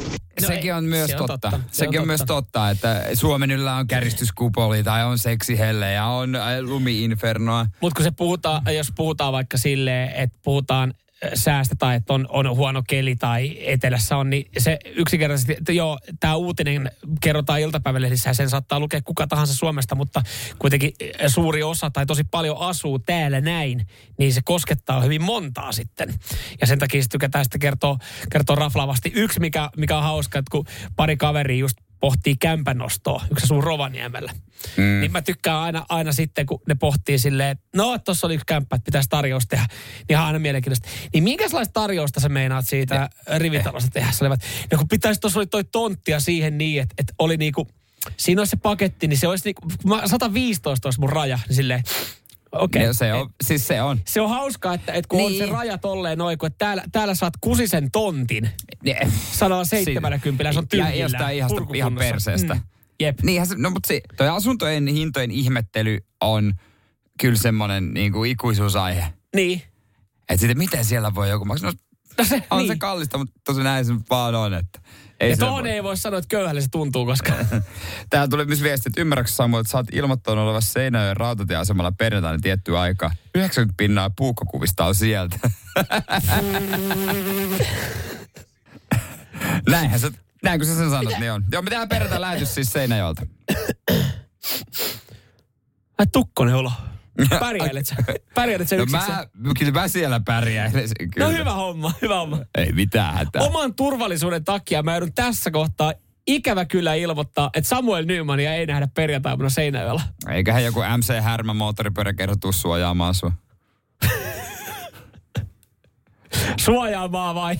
C: No Sekin on myös
B: se on
C: totta.
B: totta. Se
C: Sekin
B: on
C: on myös
B: totta.
C: totta, että Suomen yllä on käristyskupoli tai on seksihelle ja on äh, lumiinfernoa.
B: Mutta kun se puhutaan, jos puhutaan vaikka silleen, että puhutaan säästä tai että on, on huono keli tai etelässä on, niin se yksinkertaisesti, että joo, tämä uutinen kerrotaan iltapäivälehdissä ja sen saattaa lukea kuka tahansa Suomesta, mutta kuitenkin ö, suuri osa tai tosi paljon asuu täällä näin, niin se koskettaa hyvin montaa sitten. Ja sen takia sitten tykätään sitten kertoa, kertoa raflaavasti. Yksi, mikä, mikä on hauska, että kun pari kaveria just pohtii kämpännostoa, yksi asuu Rovaniemellä. Mm. Niin mä tykkään aina, aina sitten, kun ne pohtii silleen, että no, tuossa oli yksi kämppä, että pitäisi tarjous tehdä. Niin ihan aina mielenkiintoista. Niin minkälaista tarjousta sä meinaat siitä rivitalosta tehdä? Sä olivat, no kun pitäisi, tuossa oli toi tonttia siihen niin, että, että oli niinku, siinä olisi se paketti, niin se olisi niinku, mä- 115 olisi mun raja, niin silleen, okei.
C: Ja se on, siis se on.
B: Se on hauskaa, että, että kun niin. on
C: Niin.
B: se raja tolleen noin, kun että täällä, täällä saat kusisen tontin.
C: Ne-
B: 170 se on
C: Ja
B: tyhjillä.
C: jostain ihan, ihan perseestä.
B: Mm. Jep.
C: Niinhän se, no mutta se, toi asuntojen hintojen ihmettely on kyllä semmoinen niin kuin ikuisuusaihe.
B: Niin.
C: Että sitten miten siellä voi joku maksaa? No,
B: No se,
C: on
B: niin.
C: se kallista, mutta tosi näin se vaan on. Että ei
B: ja tohon
C: voi.
B: ei voi sanoa, että köyhälle se tuntuu, koska...
C: Täällä tuli myös viesti, että ymmärrätkö Samuel, että sä oot ilmoittanut olevassa Seinäjoen rautatieasemalla perjantaina tiettyä aikaa. 90 pinnaa puukkokuvista on sieltä. Näinhän sä, näin kun sä sen sanot, niin on. Joo, me tehdään perjantai lähetys siis Seinäjoelta.
B: Ai tukkonen olo. Pärjäilet sä? Pärjäilet sä
C: No mä, kyllä mä siellä pärjään. Kyllä.
B: No hyvä homma, hyvä homma.
C: Ei mitään hätää.
B: Oman turvallisuuden takia mä joudun tässä kohtaa ikävä kyllä ilmoittaa, että Samuel Nymania ei nähdä perjantaina Seinäjoella.
C: Eiköhän joku MC Härmä moottoripyöräkerho tuu suojaamaan sua.
B: Suojaamaa vai?